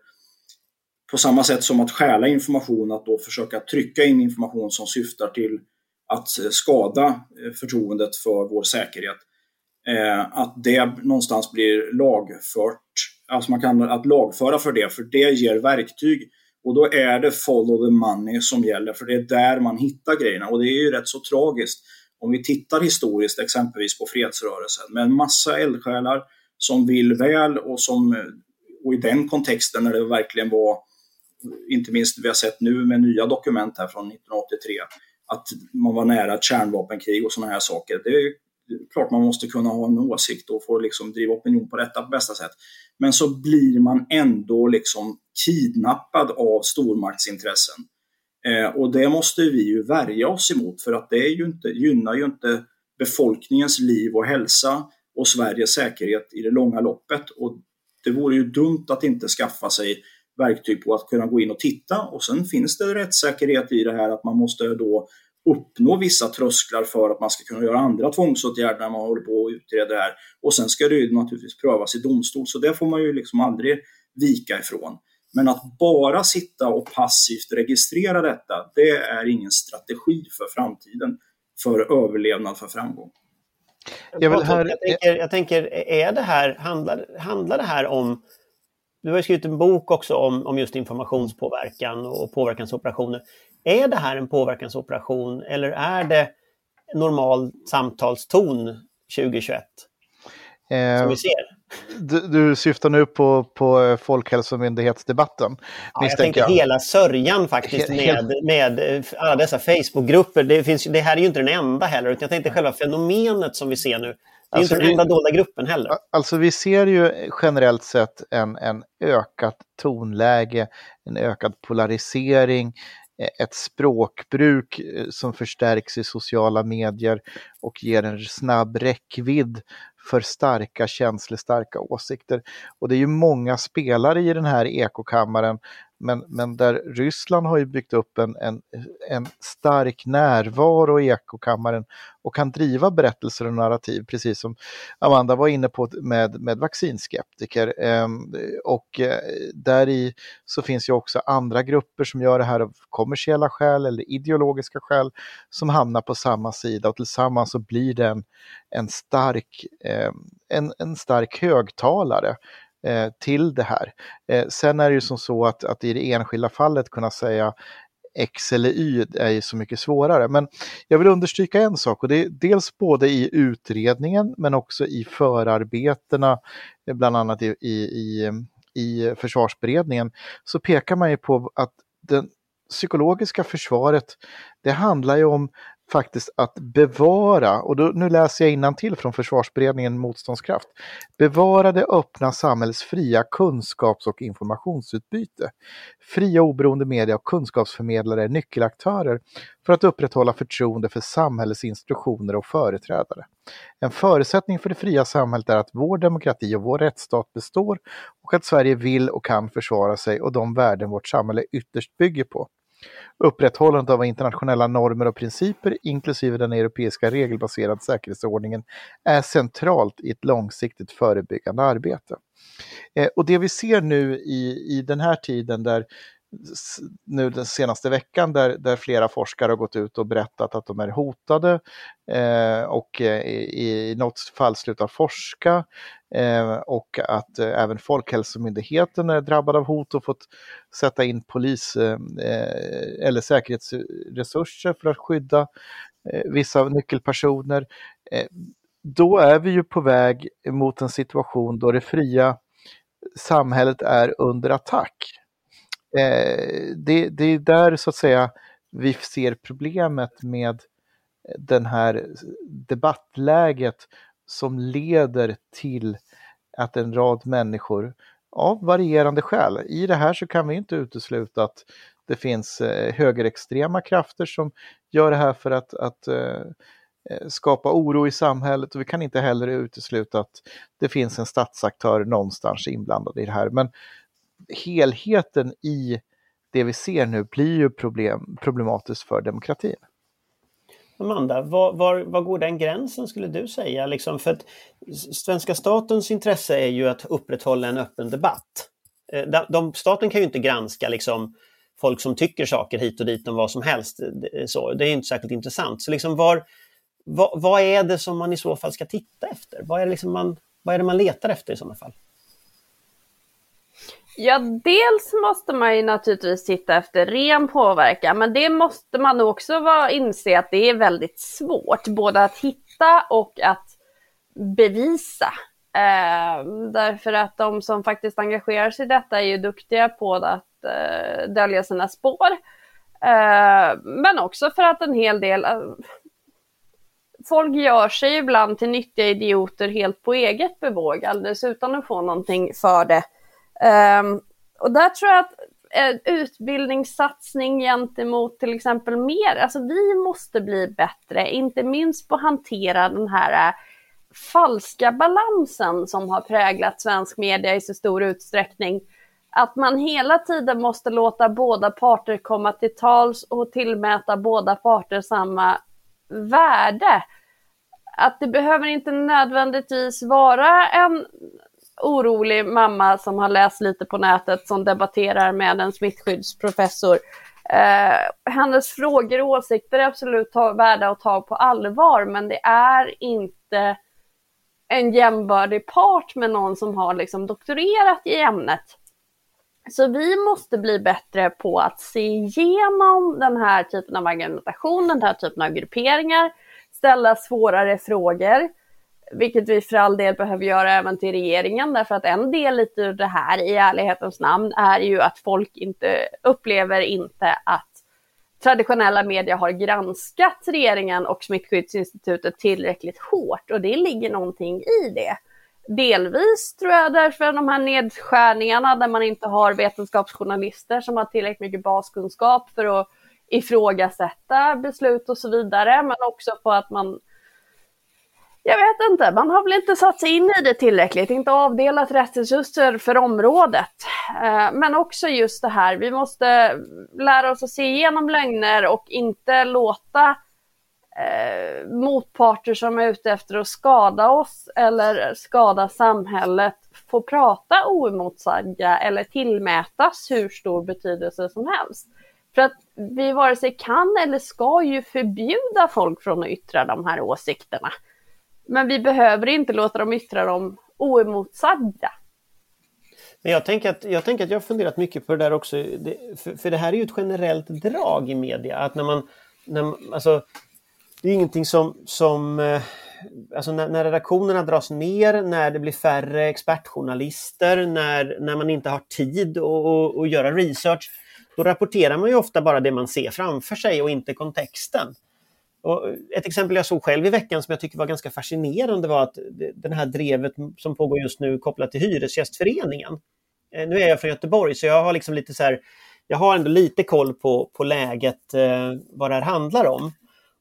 på samma sätt som att stjäla information, att då försöka trycka in information som syftar till att eh, skada eh, förtroendet för vår säkerhet. Eh, att det någonstans blir lagfört, alltså man kan att lagföra för det, för det ger verktyg. Och då är det follow the money som gäller, för det är där man hittar grejerna. Och det är ju rätt så tragiskt. Om vi tittar historiskt exempelvis på fredsrörelsen med en massa eldsjälar som vill väl och som och i den kontexten när det verkligen var, inte minst vi har sett nu med nya dokument här från 1983, att man var nära ett kärnvapenkrig och sådana här saker. Det är klart man måste kunna ha en åsikt och få liksom driva opinion på detta på bästa sätt. Men så blir man ändå liksom kidnappad av stormaktsintressen. Eh, och det måste vi ju värja oss emot för att det är ju inte, gynnar ju inte befolkningens liv och hälsa och Sveriges säkerhet i det långa loppet. Och det vore ju dumt att inte skaffa sig verktyg på att kunna gå in och titta och sen finns det rättssäkerhet i det här att man måste då uppnå vissa trösklar för att man ska kunna göra andra tvångsåtgärder när man håller på och utreder det här. Och sen ska det ju naturligtvis prövas i domstol, så det får man ju liksom aldrig vika ifrån. Men att bara sitta och passivt registrera detta, det är ingen strategi för framtiden, för överlevnad, för framgång. Jag, här... jag, tänker, jag tänker, är det här, handlar, handlar det här om du har skrivit en bok också om, om just informationspåverkan och påverkansoperationer. Är det här en påverkansoperation eller är det normal samtalston 2021? Eh, som vi ser? Du, du, syftar nu på, på Folkhälsomyndighetsdebatten? Ja, jag tänkte jag. hela sörjan faktiskt med, med alla dessa Facebookgrupper. Det, finns, det här är ju inte den enda heller, utan jag tänkte själva fenomenet som vi ser nu. Det är alltså inte den enda dolda gruppen heller. Alltså vi ser ju generellt sett en, en ökat tonläge, en ökad polarisering, eh, ett språkbruk eh, som förstärks i sociala medier och ger en snabb räckvidd för starka känslostarka åsikter. Och det är ju många spelare i den här ekokammaren men, men där Ryssland har ju byggt upp en, en, en stark närvaro i ekokammaren och kan driva berättelser och narrativ, precis som Amanda var inne på med, med vaccinskeptiker. Ehm, och eh, där i så finns ju också andra grupper som gör det här av kommersiella skäl eller ideologiska skäl som hamnar på samma sida och tillsammans så blir det en, stark, ehm, en, en stark högtalare eh, till det här. Eh, sen är det ju som så att, att i det enskilda fallet kunna säga X eller Y är ju så mycket svårare. Men jag vill understryka en sak och det är dels både i utredningen men också i förarbetena, eh, bland annat i, i, i, i försvarsberedningen, så pekar man ju på att den psykologiska försvaret, det handlar ju om faktiskt att bevara, och då, nu läser jag till från försvarsberedningen Motståndskraft, bevara det öppna samhällets fria kunskaps och informationsutbyte. Fria oberoende media och kunskapsförmedlare är nyckelaktörer för att upprätthålla förtroende för samhällets institutioner och företrädare. En förutsättning för det fria samhället är att vår demokrati och vår rättsstat består och att Sverige vill och kan försvara sig och de värden vårt samhälle ytterst bygger på. Upprätthållandet av internationella normer och principer, inklusive den europeiska regelbaserade säkerhetsordningen, är centralt i ett långsiktigt förebyggande arbete. Eh, och det vi ser nu i, i den här tiden där nu den senaste veckan där, där flera forskare har gått ut och berättat att de är hotade eh, och eh, i, i något fall slutar forska eh, och att eh, även Folkhälsomyndigheten är drabbad av hot och fått sätta in polis eh, eh eller säkerhetsresurser för att skydda eh, vissa nyckelpersoner. då är vi ju på väg mot en situation då det fria samhället är under attack Eh, det, det är där så att säga vi ser problemet med den här debattläget som leder till att en rad människor av varierande skäl, i det här så kan vi inte utesluta att det finns eh, högerextrema krafter som gör det här för att, att eh, skapa oro i samhället och vi kan inte heller utesluta att det finns en statsaktör någonstans inblandad i det här. Men helheten i det vi ser nu blir ju problem, problematiskt för demokratin. Amanda, var, var, var, går den gränsen skulle du säga? Liksom för att svenska statens intresse är ju att upprätthålla en öppen debatt. Eh, de, de, staten kan ju inte granska liksom, folk som tycker saker hit och dit om vad som helst. Eh, så, det är inte särskilt intressant. Så liksom var, vad, vad, är det som man i så fall ska titta efter? Vad är, det liksom man, vad är det man letar efter i sådana fall? Ja, dels måste man ju naturligtvis titta efter ren påverkan, men det måste man också vara, inse att det är väldigt svårt, både att hitta och att bevisa. Eh, därför att de som faktiskt engagerar sig i detta är ju duktiga på att eh, dölja sina spår. Eh, men också för att en hel del eh, folk gör sig ibland till nyttiga idioter helt på eget bevåg, alldeles utan att få någonting för det. Um, och där tror jag att eh, utbildningssatsning gentemot till exempel mer, alltså vi måste bli bättre, inte minst på att hantera den här eh, falska balansen som har präglat svensk media i så stor utsträckning. Att man hela tiden måste låta båda parter komma till tals och tillmäta båda parter samma värde. Att det behöver inte nödvändigtvis vara en orolig mamma som har läst lite på nätet som debatterar med en smittskyddsprofessor. Eh, hennes frågor och åsikter är absolut ta, värda att ta på allvar, men det är inte en jämbördig part med någon som har liksom doktorerat i ämnet. Så vi måste bli bättre på att se igenom den här typen av argumentation, den här typen av grupperingar, ställa svårare frågor vilket vi för all del behöver göra även till regeringen, därför att en del lite ur det här i ärlighetens namn är ju att folk inte upplever inte att traditionella media har granskat regeringen och Smittskyddsinstitutet tillräckligt hårt och det ligger någonting i det. Delvis tror jag därför de här nedskärningarna där man inte har vetenskapsjournalister som har tillräckligt mycket baskunskap för att ifrågasätta beslut och så vidare, men också på att man jag vet inte, man har väl inte satt sig in i det tillräckligt, inte avdelat rätt resurser för området. Eh, men också just det här, vi måste lära oss att se igenom lögner och inte låta eh, motparter som är ute efter att skada oss eller skada samhället få prata oemotsagda eller tillmätas hur stor betydelse som helst. För att vi vare sig kan eller ska ju förbjuda folk från att yttra de här åsikterna. Men vi behöver inte låta dem yttra dem oemotsagda. Men jag tänker, att, jag tänker att jag har funderat mycket på det där också, det, för, för, det här är ju ett generellt drag i media. Att när man, när, alltså, det är ingenting som, som eh, alltså när, när redaktionerna dras ner, när det blir färre expertjournalister, när, när man inte har tid att göra research, då rapporterar man ju ofta bara det man ser framför sig och inte kontexten. Och ett exempel jag såg själv i veckan som jag tycker var ganska fascinerande var att det här drevet som pågår just nu kopplat till Hyresgästföreningen. Eh, nu är jag från Göteborg så jag har liksom lite så här, jag har ändå lite koll på, på läget, eh, vad det här handlar om.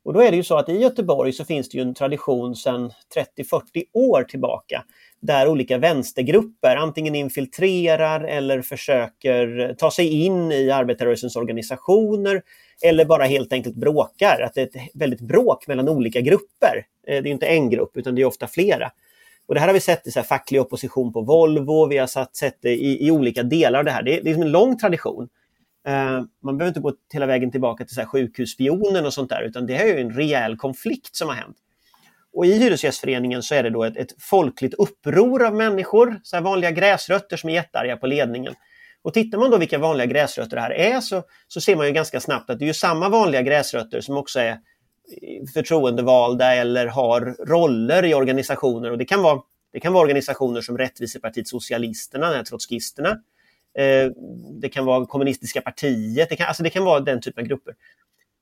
Och då är det ju så att i Göteborg så finns det ju en tradition sedan 30-40 år tillbaka där olika vänstergrupper antingen infiltrerar eller försöker eh, ta sig in i arbetarrörelsens organisationer eller bara helt enkelt bråkar. Att det är ett väldigt bråk mellan olika grupper. Eh, det är inte en grupp utan det är ofta flera. Och det här har vi sett i så här facklig opposition på Volvo, vi har sett det i, i olika delar av det här. Det är, det är en lång tradition. Uh, man behöver inte gå hela vägen tillbaka till så här sjukhusspionen och sånt där, utan det här är ju en rejäl konflikt som har hänt. Och i Hyresgästföreningen så är det då ett, ett folkligt uppror av människor, så här vanliga gräsrötter som är jättearga på ledningen. Och tittar man då vilka vanliga gräsrötter det här är så, så ser man ju ganska snabbt att det är samma vanliga gräsrötter som också är eh, förtroendevalda eller har roller i organisationer. Och det kan vara, det kan vara organisationer som Rättvisepartiet Socialisterna, trotskisterna. Eh, det kan vara kommunistiska partiet, det kan, alltså det kan vara den typen av grupper.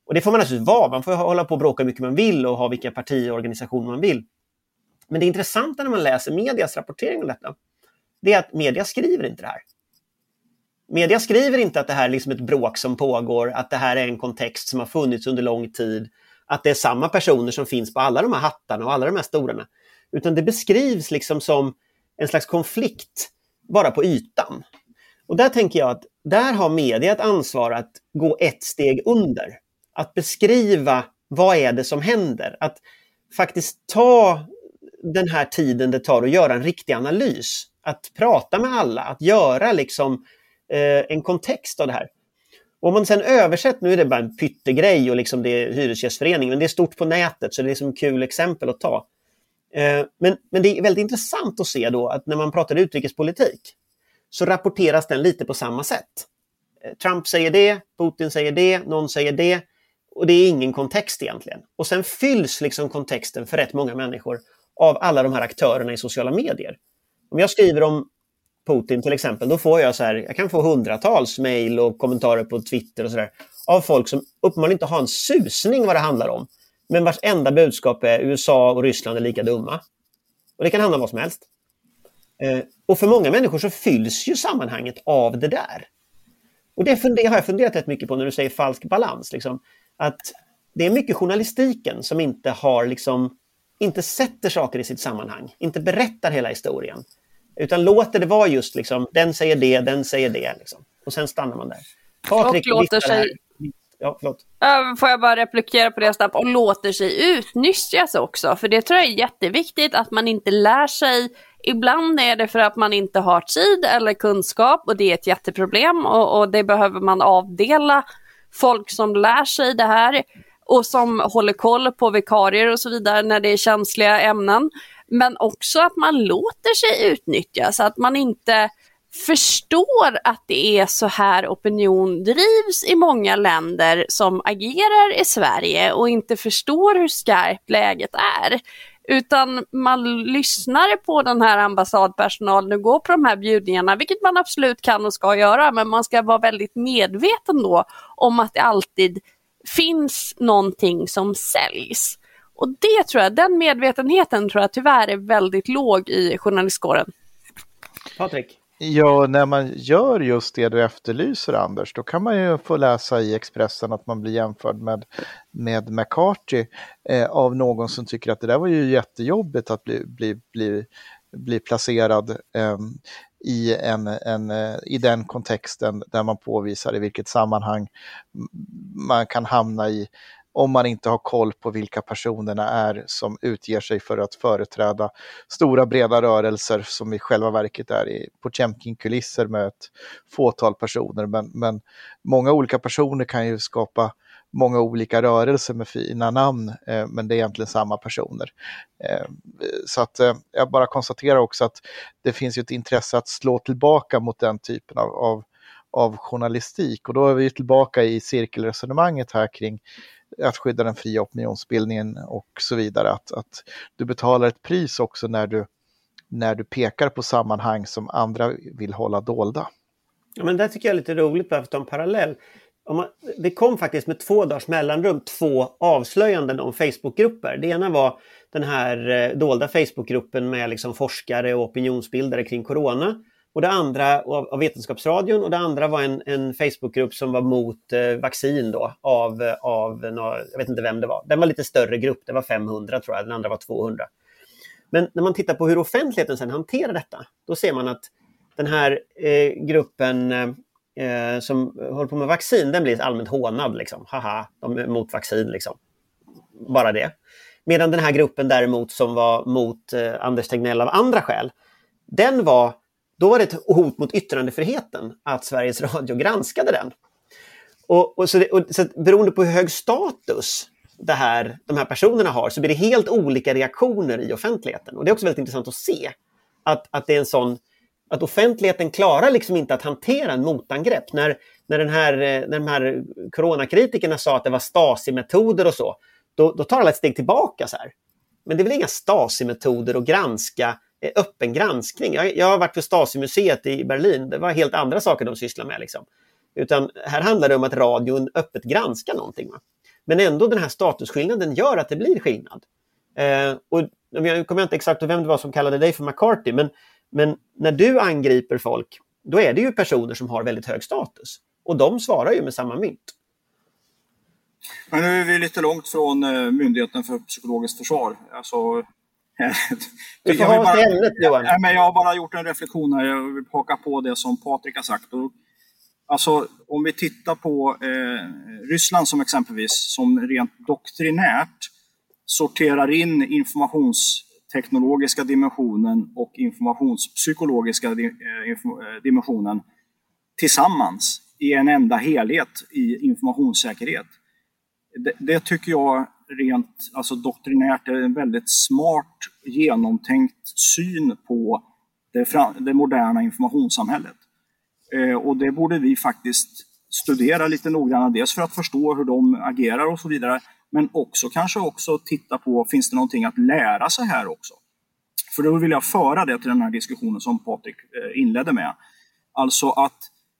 Och det får man naturligtvis vara, man får hålla på och bråka hur mycket man vill och ha vilka partiorganisationer man vill. Men det intressanta när man läser medias rapportering om detta, det är att media skriver inte det här. Media skriver inte att det här är liksom ett bråk som pågår, att det här är en kontext som har funnits under lång tid, att det är samma personer som finns på alla de här hattarna och alla de här stolarna. Utan det beskrivs liksom som en slags konflikt bara på ytan. Och där tänker jag att där har media ett ansvar att gå ett steg under. Att beskriva vad är det som händer. Att faktiskt ta den här tiden det tar att göra en riktig analys. Att prata med alla, att göra liksom eh, Eh, en kontext av det här. Om man sen översätter, nu är det bara en pyttegrej och liksom det är Hyresgästföreningen, men det är stort på nätet så det är liksom kul exempel att ta. Eh, men, men det är väldigt intressant att se då att när man pratar utrikespolitik så rapporteras den lite på samma sätt. Eh, Trump säger det, Putin säger det, någon säger det och det är ingen kontext egentligen. Och sen fylls liksom kontexten för rätt många människor av alla de här aktörerna i sociala medier. Om jag skriver om Putin till exempel, då får jag så här, jag kan få hundratals mejl och kommentarer på Twitter och sådär av folk som uppenbarligen inte har en susning vad det handlar om. Men vars enda budskap är USA och Ryssland är lika dumma. Och det kan handla om vad som helst. Eh, och för många människor så fylls ju sammanhanget av det där. Och det har jag funderat rätt mycket på när du säger falsk balans. Liksom. Att det är mycket journalistiken som inte har liksom, inte sätter saker i sitt sammanhang, inte berättar hela historien. Utan låter det vara just liksom, den säger det, den säger det. Liksom. Och sen stannar man där. Patrik, och låter sig... Ja, förlåt. Får jag bara replikera på det snabbt? Och låter sig utnyttjas också. För det tror jag är jätteviktigt att man inte lär sig Ibland är det för att man inte har tid eller kunskap och det är ett jätteproblem och, och, det behöver man avdela folk som lär sig det här och som håller koll på vikarier och så vidare när det är känsliga ämnen. Men också att man låter sig utnyttjas, att man inte förstår att det är så här opinion drivs i många länder som agerar i Sverige och inte förstår hur skarpt läget är. Utan man lyssnar på den här ambassadpersonalen och går på de här bjudningarna, vilket man absolut kan och ska göra, men man ska vara väldigt medveten då om att det alltid finns någonting som säljs. Och det tror jag, den medvetenheten tror jag tyvärr är väldigt låg i journalistkåren. Patrik? Ja, när man gör just det du efterlyser Anders, då kan man ju få läsa i Expressen att man blir jämförd med, med McCarthy eh, av någon som tycker att det där var ju jättejobbigt att bli, bli, bli, bli placerad eh, i, en, en, eh, i den kontexten där man påvisar i vilket sammanhang man kan hamna i om man inte har koll på vilka personerna är som utger sig för att företräda stora breda rörelser som i själva verket är i Potemkin-kulisser med ett fåtal personer. Men, men många olika personer kan ju skapa många olika rörelser med fina namn, eh, men det är egentligen samma personer. Eh, så att eh, jag bara konstaterar också att det finns ju ett intresse att slå tillbaka mot den typen av, av, av journalistik och då är vi tillbaka i cirkelresonemanget här kring att skydda den fria opinionsbildningen och så vidare. Att, att du betalar ett pris också när du, när du pekar på sammanhang som andra vill hålla dolda. Ja, men det tycker jag är lite roligt, bara för att ta en parallell. Man, det kom faktiskt med två dagars mellanrum två avslöjanden om Facebookgrupper. Det ena var den här eh, dolda Facebookgruppen med liksom forskare och opinionsbildare kring corona. Och det andra av, av Vetenskapsradion och det andra var en, en Facebookgrupp som var mot eh, vaccin då av, av några, jag vet inte vem det var. Den var lite större grupp, det var 500 tror jag, den andra var 200. Men när man tittar på hur offentligheten sedan hanterar detta, då ser man att den här eh, gruppen eh, eh, som håller på med vaccin, den blir allmänt hånad. Liksom. Haha, de är mot vaccin liksom. Bara det. Medan den här gruppen däremot som var mot eh, Anders Tegnell av andra skäl, den var, då var det ett hot mot yttrandefriheten att Sveriges Radio granskade den. Och, och, så, det, och så beroende på hur hög status det här, de här personerna har så blir det helt olika reaktioner i offentligheten. Och Det är också väldigt intressant att se att, att det är en sån att offentligheten klarar liksom inte att hantera en motangrepp. När, när, den här, eh, när de här coronakritikerna sa att det var Stasi-metoder och så, då, då tar alla ett steg tillbaka. så här. Men det är väl inga Stasi-metoder att granska Eh, öppen granskning. Jag, jag har varit på Stasi-museet i Berlin, det var helt andra saker de sysslar med. Liksom. Utan här handlar det om att radion öppet granskar någonting. Va? Men ändå den här statusskillnaden gör att det blir skillnad. Eh, och jag kommer inte exakt ihåg vem det var som kallade dig för McCarthy, men, men när du angriper folk, då är det ju personer som har väldigt hög status. Och de svarar ju med samma mynt. Men nu är vi lite långt från eh, Myndigheten för psykologiskt försvar. Alltså, du får ha bara, ämnet Johan. Nej, men jag har bara gjort en reflektion här. Jag vill haka på det som Patrik har sagt. Och, alltså, om vi tittar på eh, Ryssland som exempelvis, som rent doktrinärt sorterar in informationsteknologiska dimensionen och informationspsykologiska eh, eh, dimensionen tillsammans i en enda helhet i informationssäkerhet det, det, tycker jag rent alltså doktrinärt är en väldigt smart genomtänkt syn på det, det moderna informationssamhället. Eh, och det borde vi faktiskt studera lite noggrannare, dels för att förstå hur de agerar och så vidare, men också kanske också titta på, finns det någonting att lära sig här också? För då vill jag föra det till den här diskussionen som Patrik eh, inledde med. Alltså att,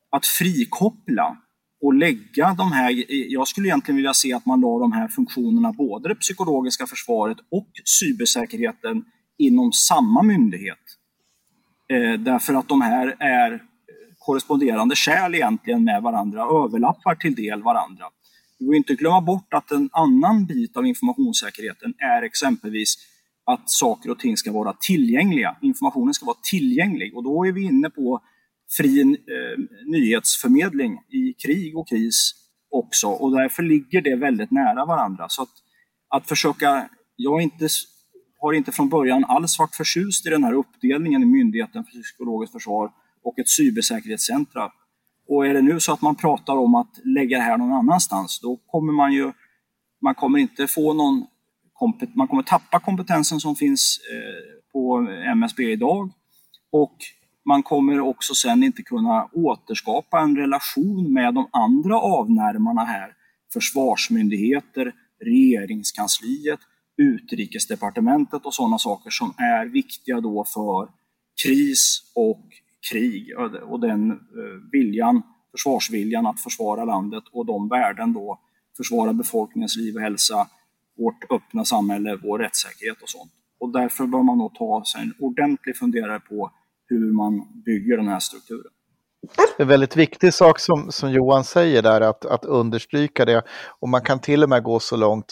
att frikoppla och lägga de här, jag skulle egentligen vilja se att man la de här funktionerna, både det psykologiska försvaret och cybersäkerheten inom samma myndighet. Eh, därför att de här är korresponderande kärl egentligen med varandra, överlappar till del varandra. Vi får inte glömma bort att en annan bit av informationssäkerheten är exempelvis att saker och ting ska vara tillgängliga. Informationen ska vara tillgänglig och då är vi inne på fri eh, nyhetsförmedling i krig och kris också och därför ligger det väldigt nära varandra. Så att, att försöka, jag inte, har inte från början alls varit förtjust i den här uppdelningen i Myndigheten för psykologiskt försvar och ett cybersäkerhetscentra. Och är det nu så att man pratar om att lägga det här någon annanstans, då kommer man ju, man kommer inte få någon, man kommer tappa kompetensen som finns eh, på MSB idag och man kommer också sen inte kunna återskapa en relation med de andra avnärmarna här. Försvarsmyndigheter, regeringskansliet, utrikesdepartementet och sådana saker som är viktiga då för kris och krig och den eh, viljan, försvarsviljan att försvara landet och de värden då, försvara befolkningens liv och hälsa, vårt öppna samhälle, vår rättssäkerhet och sånt. Och därför bör man nog ta sig en ordentlig funderare på hur man bygger den här strukturen. En väldigt viktig sak som, som Johan säger där, att, att understryka det. Och man kan till och med gå så långt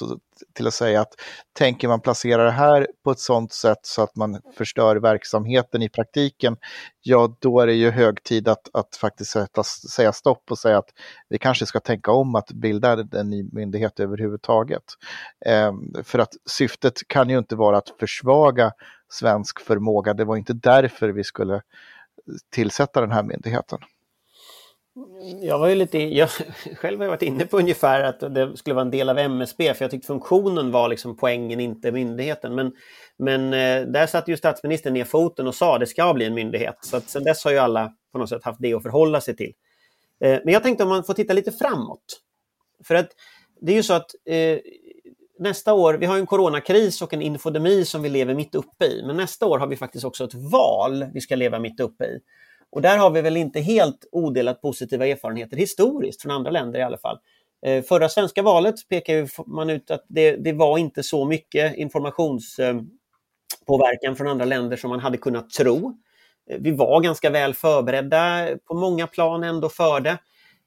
till att säga att tänker man placera det här på ett sådant sätt så att man förstör verksamheten i praktiken, ja då är det ju hög tid att, att faktiskt sätta, säga stopp och säga att vi kanske ska tänka om att bilda en ny myndighet överhuvudtaget. Ehm, för att syftet kan ju inte vara att försvaga svensk förmåga. Det var inte därför vi skulle tillsätta den här myndigheten. Jag var ju lite, jag själv har varit inne på ungefär att det skulle vara en del av MSB, för jag tyckte funktionen var liksom poängen, inte myndigheten. Men, men eh, där satte ju statsministern ner foten och sa att det ska bli en myndighet. Så att sen dess har ju alla på något sätt haft det att förhålla sig till. Eh, men jag tänkte om man får titta lite framåt. För att det är ju så att eh, nästa år, vi har en coronakris och en infodemi som vi lever mitt uppe i, men nästa år har vi faktiskt också ett val vi ska leva mitt uppe i. Och där har vi väl inte helt odelat positiva erfarenheter historiskt från andra länder i alla fall. Eh, förra svenska valet pekar man ut att det, det var inte så mycket informationspåverkan från andra länder som man hade kunnat tro. Eh, vi var ganska väl förberedda på många plan ändå för det.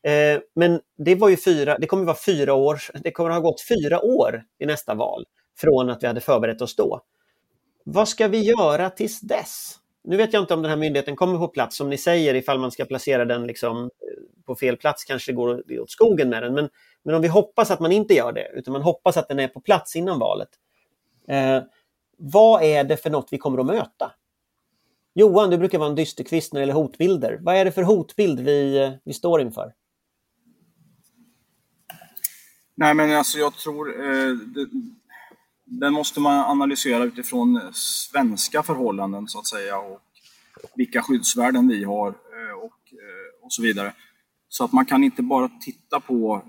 Eh, men det, var ju fyra, det kommer att vara fyra år, det kommer att ha gått fyra år i nästa val från att vi hade förberett oss då. Vad ska vi göra tills dess? Nu vet jag inte om den här myndigheten kommer på plats, som ni säger, ifall man ska placera den liksom eh, på fel plats kanske det går åt skogen med den. Men, men om vi hoppas att man inte gör det, utan man hoppas att den är på plats innan valet. Eh, vad är det för något vi kommer att möta? Johan, du brukar vara en dysterkvist när det gäller hotbilder. Vad är det för hotbild vi, eh, vi står inför? Nej, men alltså jag tror eh, det, den måste man analysera utifrån eh, svenska förhållanden så att säga och vilka skyddsvärden vi har eh, och, eh, och så vidare. Så att man kan inte bara titta på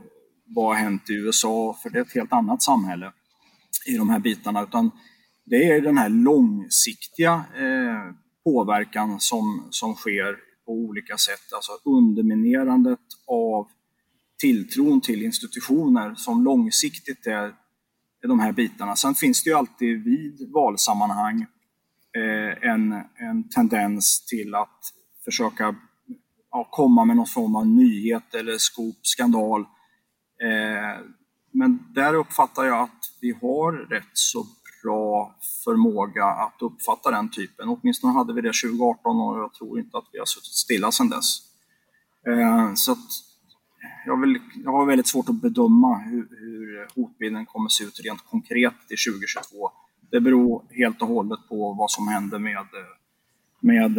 vad har hänt i USA, för det är ett helt annat samhälle i de här bitarna, utan det är den här långsiktiga eh, påverkan som, som sker på olika sätt, alltså underminerandet av tilltron till institutioner som långsiktigt är de här bitarna. Sen finns det ju alltid vid valsammanhang eh, en, en tendens till att försöka ja, komma med någon form av nyhet eller skop, skandal. Eh, men där uppfattar jag att vi har rätt så bra förmåga att uppfatta den typen. Åtminstone hade vi det 2018 och jag tror inte att vi har suttit stilla sedan dess. Eh, så att jag, vill, jag har väldigt svårt att bedöma hur, hur hotbilden kommer att se ut rent konkret till 2022. Det beror helt och hållet på vad som händer med, med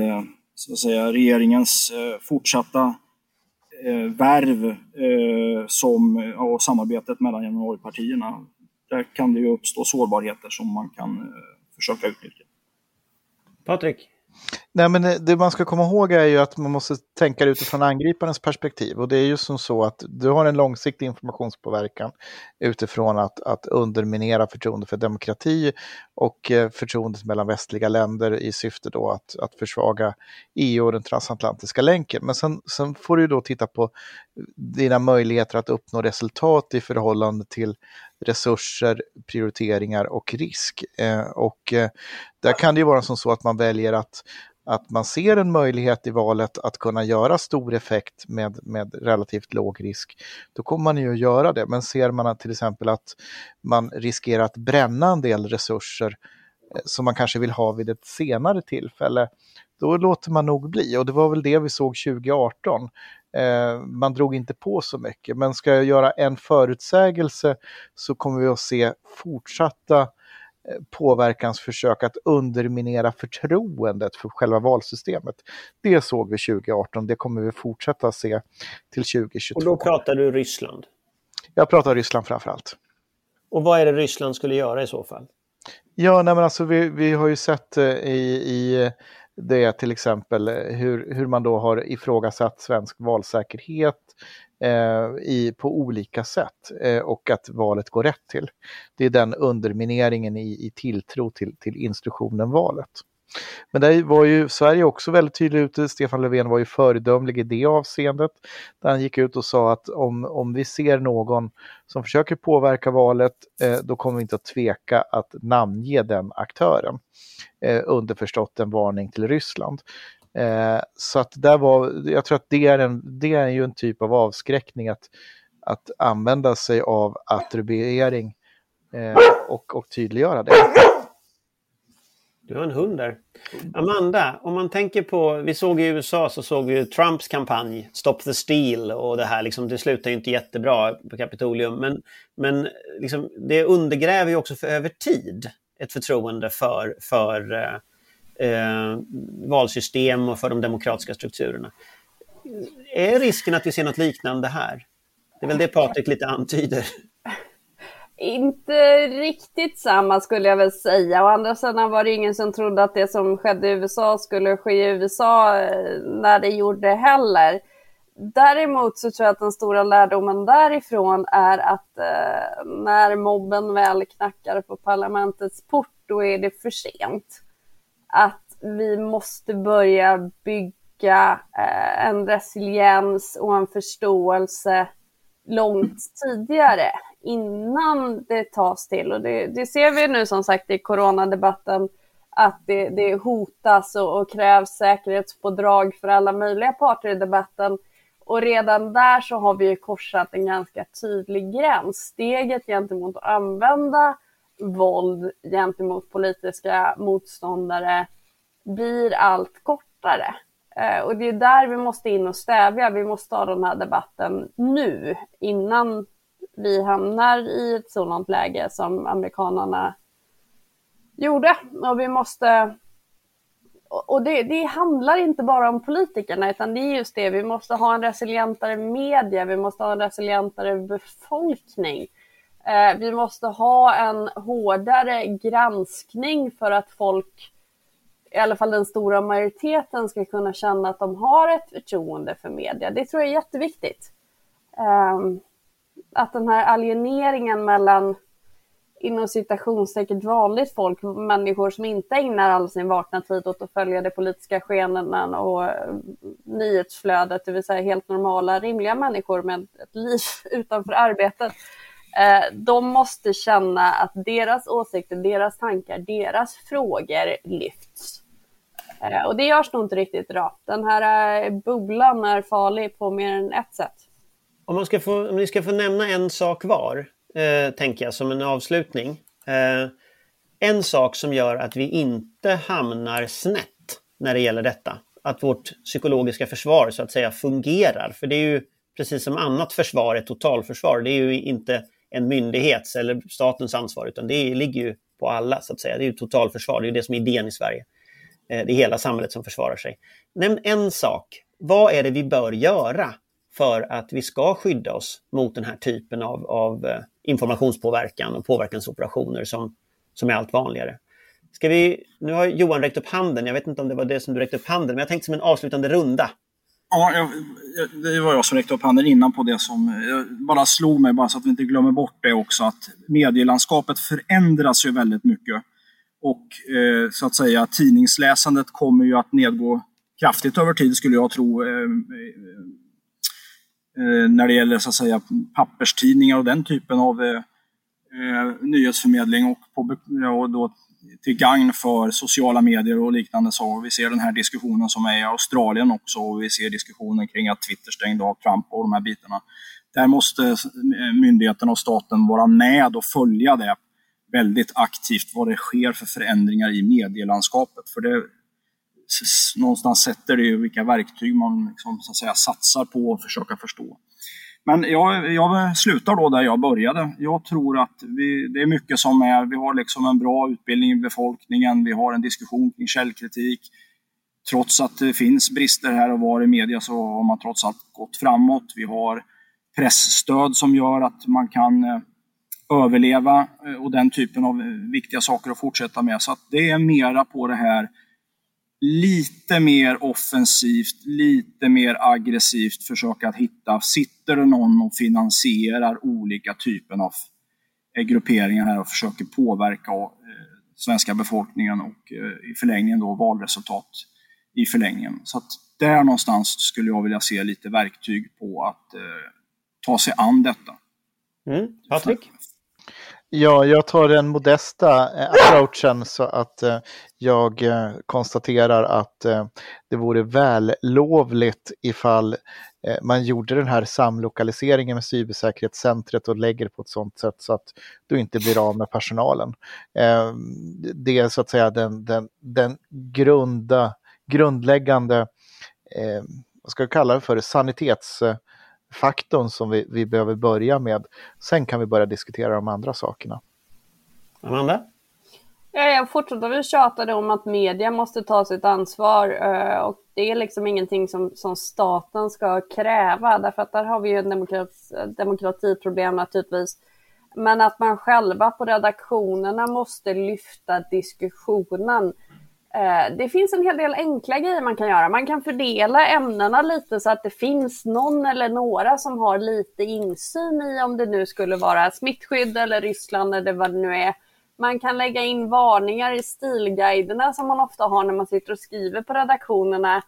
så att säga, regeringens eh, fortsatta eh, värv eh, som, och samarbetet mellan januaripartierna. Där kan det ju uppstå sårbarheter som man kan eh, försöka utnyttja. Patrik? Nej, men eh, det man ska komma ihåg är ju att man måste tänka utifrån angriparens perspektiv. Och det är ju som så att du har en långsiktig informationspåverkan utifrån att, att underminera förtroende för demokrati och eh, förtroendet mellan västliga länder i syfte då att, att försvaga EU och den transatlantiska länken. Men sen, sen får du då titta på dina möjligheter att uppnå resultat i förhållande till resurser, prioriteringar och risk. Eh, och eh, där kan det ju vara som så att man väljer att att man ser en möjlighet i valet att kunna göra stor effekt med, med relativt låg risk, då kommer man ju att göra det. Men ser man till exempel att man riskerar att bränna en del resurser eh, som man kanske vill ha vid ett senare tillfälle, då låter man nog bli. Och det var väl det vi såg 2018. Eh, man drog inte på så mycket, men ska jag göra en förutsägelse så kommer vi att se fortsatta påverkansförsök att underminera förtroendet för själva valsystemet. Det såg vi 2018, det kommer vi fortsätta se till 2022. Och då pratar du Ryssland? Jag pratar Ryssland framför allt. Och vad är det Ryssland skulle göra i så fall? Ja, nej men alltså vi, vi har ju sett eh, i, i det är till exempel eh, hur, hur man då har ifrågasatt svensk valsäkerhet, eh, i, på olika sätt eh, och att valet går rätt till. Det är den undermineringen i, i tilltro till, till instruktionen valet. Men där var ju Sverige också väldigt tydlig ute. Stefan Löfven var ju föredömlig i det avseendet. Där han gick ut och sa att om, om vi ser någon som försöker påverka valet, eh, då kommer vi inte att tveka att namnge den aktören. Eh, underförstått en varning till Ryssland. Eh, så att där var, jag tror att det är, en, det är ju en typ av avskräckning att, att använda sig av attribuering eh, och, och tydliggöra det. Du har en hund där. Amanda, om man tänker på, vi såg i USA så såg vi Trumps kampanj Stop the Steal och det här liksom, det slutar ju inte jättebra på Kapitolium. Men, men liksom, det undergräver ju också för över tid ett förtroende för, för eh, eh, valsystem och för de demokratiska strukturerna. Är risken att vi ser något liknande här? Det är väl det Patrik lite antyder. Inte riktigt samma skulle jag väl säga. Å andra sidan var det ingen som trodde att det som skedde i USA skulle ske i USA eh, när det gjorde heller. Däremot så tror jag att den stora lärdomen därifrån är att eh, när mobben väl knackar på parlamentets port, då är det för sent att vi måste börja bygga bygga eh, en resiliens och en förståelse långt tidigare innan det tas till. Och det, det ser vi nu som sagt i coronadebatten att det, det hotas och, och krävs säkerhetspådrag för alla möjliga parter i debatten. Och redan där så har vi ju korsat en ganska tydlig gräns. Steget gentemot att använda våld gentemot politiska motståndare blir allt kortare. Eh, och det är där vi måste in och stävja. Vi måste ha den här debatten nu innan vi hamnar i ett sådant läge som amerikanerna gjorde. Och vi måste... Och det, det, handlar inte bara om politikerna, utan det är just det, vi måste ha en resilientare media, vi måste ha en resilientare befolkning. Eh, vi måste ha en hårdare granskning för att folk, i alla fall den stora majoriteten, ska kunna känna att de har ett förtroende för media. Det tror jag är jätteviktigt. Ehm, att den här alieneringen mellan inom citationstecken vanligt folk, människor som inte ägnar all sin vakna tid åt att följa de politiska skeendena och eh, nyhetsflödet, det vill säga helt normala, rimliga människor med ett liv utanför arbetet. Eh, de måste känna att deras åsikter, deras tankar, deras frågor lyfts. Eh, och det görs nog inte riktigt idag. Den här eh, bubblan är farlig på mer än ett sätt. Om, man ska få, om ni ska få nämna en sak var, eh, tänker jag, som en avslutning. Eh, en sak som gör att vi inte hamnar snett när det gäller detta, att vårt psykologiska försvar så att säga fungerar. För det är ju precis som annat försvar, ett totalförsvar, det är ju inte en myndighets eller statens ansvar, utan det ligger ju på alla så att säga. Det är ju totalförsvar, det är ju det som är idén i Sverige. Eh, det är hela samhället som försvarar sig. Nämn en sak. Vad är det vi bör göra för att vi ska skydda oss mot den här typen av, av eh, informationspåverkan och påverkansoperationer som, som är allt vanligare. Ska vi, nu har Johan räckt upp handen, jag vet inte om det var det som du räckte upp handen, men jag tänkte som en avslutande runda. Ja, jag, det var jag som räckte upp handen innan på det som bara slog mig, bara så att vi inte glömmer bort det också, att medielandskapet förändras ju väldigt mycket. Och eh, så att säga tidningsläsandet kommer ju att nedgå kraftigt över tid skulle jag tro. Eh, Eh, eh när det gäller så att säga papperstidningar och den typen av eh, eh, nyhetsförmedling och, på, och då till gagn för sociala medier och liknande. Så vi ser den här diskussionen som är i Australien också och vi ser diskussionen kring att Twitter stängde av Trump och de här bitarna. Där måste myndigheterna och staten vara med och följa det väldigt aktivt, vad det sker för förändringar i medielandskapet. För det någonstans sätter det ju vilka verktyg man liksom, så att säga, satsar på och försöka förstå. Men jag, jag slutar då där jag började. Jag tror att vi, det är mycket som är, vi har liksom en bra utbildning i befolkningen, vi har en diskussion kring källkritik. Trots att det finns brister här och var i media så har man trots allt gått framåt. Vi har pressstöd som gör att man kan eh, överleva eh, och den typen av eh, viktiga saker att fortsätta med. Så det är mera på det här lite mer offensivt, lite mer aggressivt försöka att hitta, sitter det någon och finansierar olika typer av eh, grupperingar här och försöker påverka svenska befolkningen och i förlängningen då valresultat i förlängningen. Så att där någonstans skulle jag vilja se lite verktyg på att ta sig an detta. Mm. Patrik? Ja, jag tar den modesta eh, approachen så att eh, jag eh, konstaterar att det vore vällovligt ifall man gjorde den här samlokaliseringen med cybersäkerhetscentret och lägger på ett sådant sätt så att du inte blir av med personalen. Det är så att säga den, den, den grunda, grundläggande, vad ska jag kalla det för, sanitets faktorn som vi, vi behöver börja med. Sen kan vi börja diskutera de andra sakerna. Amanda? Ja, jag fortsätter väl tjata om att media måste ta sitt ansvar eh, och det är liksom ingenting som, som staten ska kräva därför att där har vi ju en demokrati, demokratiproblem naturligtvis. Men att man själva på redaktionerna måste lyfta diskussionen Eh, Eh, det finns en hel del enkla grejer man kan göra. Man kan fördela ämnena lite så att det finns någon eller några som har lite insyn i om det nu skulle vara smittskydd eller Ryssland eller vad det nu är. Man kan lägga in varningar i stilguiderna som man ofta har när man sitter och skriver på redaktionerna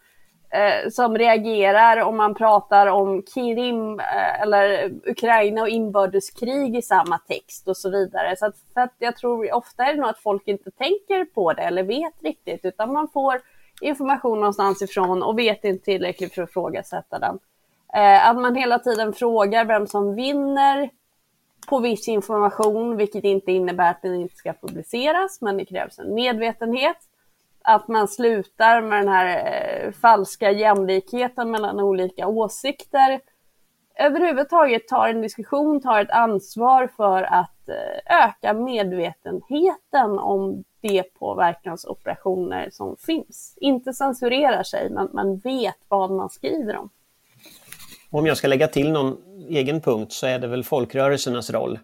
eh, som reagerar om man pratar om Krim eh, eller Ukraina och inbördeskrig i samma text och så vidare. Så att, för att jag tror ofta är det nog att folk inte tänker på det eller vet riktigt utan man får information någonstans ifrån och vet inte tillräckligt för att ifrågasätta den. Eh, att man hela tiden frågar vem som vinner på viss information, vilket inte innebär att den inte ska publiceras, men det krävs en medvetenhet. Att man slutar med den här eh, falska jämlikheten mellan olika åsikter. Överhuvudtaget tar en diskussion, tar ett ansvar för att eh, öka medvetenheten om de påverkansoperationer som finns. Inte censurerar sig, men man vet vad man skriver om. Om jag ska lägga till någon egen punkt så är det väl folkrörelsernas roll.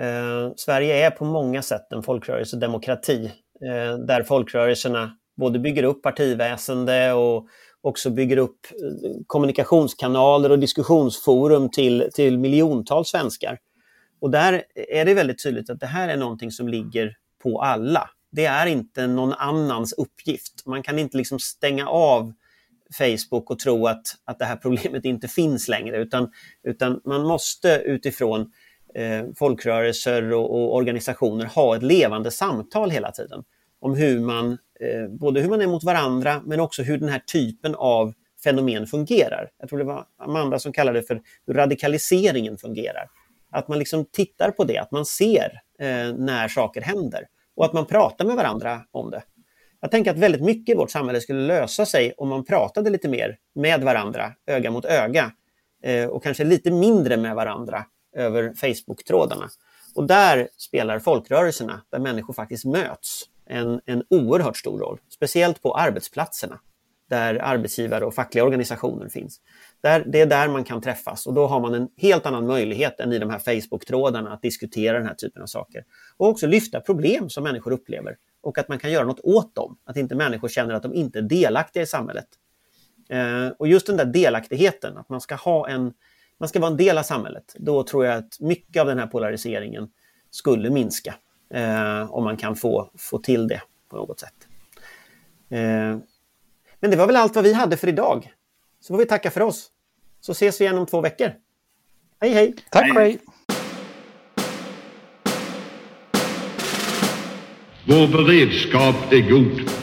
Eh, Sverige är på många sätt en folkrörelsedemokrati Eh, där folkrörelserna både bygger upp partiväsende och också bygger upp eh, kommunikationskanaler och diskussionsforum till, till miljontals svenskar. Och där är det väldigt tydligt att det här är någonting som ligger på alla. Det är inte någon annans uppgift. Man kan inte liksom stänga av Facebook och tro att, att det här problemet inte finns längre, utan, utan man måste utifrån eh, Eh, folkrörelser och, och, organisationer ha ett levande samtal hela tiden om hur man, eh, både hur man är mot varandra, men också hur den här typen av fenomen fungerar. Jag tror det var Amanda som kallade det för hur radikaliseringen fungerar. Att man liksom tittar på det, att man ser eh, när saker händer och att man pratar med varandra om det. Jag tänker att väldigt mycket i vårt samhälle skulle lösa sig om man pratade lite mer med varandra, öga mot öga, eh, och kanske lite mindre med varandra över Facebook-trådarna. Och där spelar folkrörelserna, där människor faktiskt möts, en, en oerhört stor roll. Speciellt på arbetsplatserna, där arbetsgivare och fackliga organisationer finns. Där, det är där man kan träffas och då har man en helt annan möjlighet än i de här Facebook-trådarna att diskutera den här typen av saker. Och också lyfta problem som människor upplever och att man kan göra något åt dem. Att inte människor känner att de inte är delaktiga i samhället. Eh, och just den där delaktigheten, att man ska, ha en, man ska vara en del av samhället, då tror jag att mycket av den här polariseringen skulle minska. Eh, om man kan få, få till det på något sätt. Eh, men det var väl allt vad vi hade för idag. Så får vi tacka för oss. Så ses vi igen om två veckor. Hej hej! Tack och hej! Vår beredskap är god.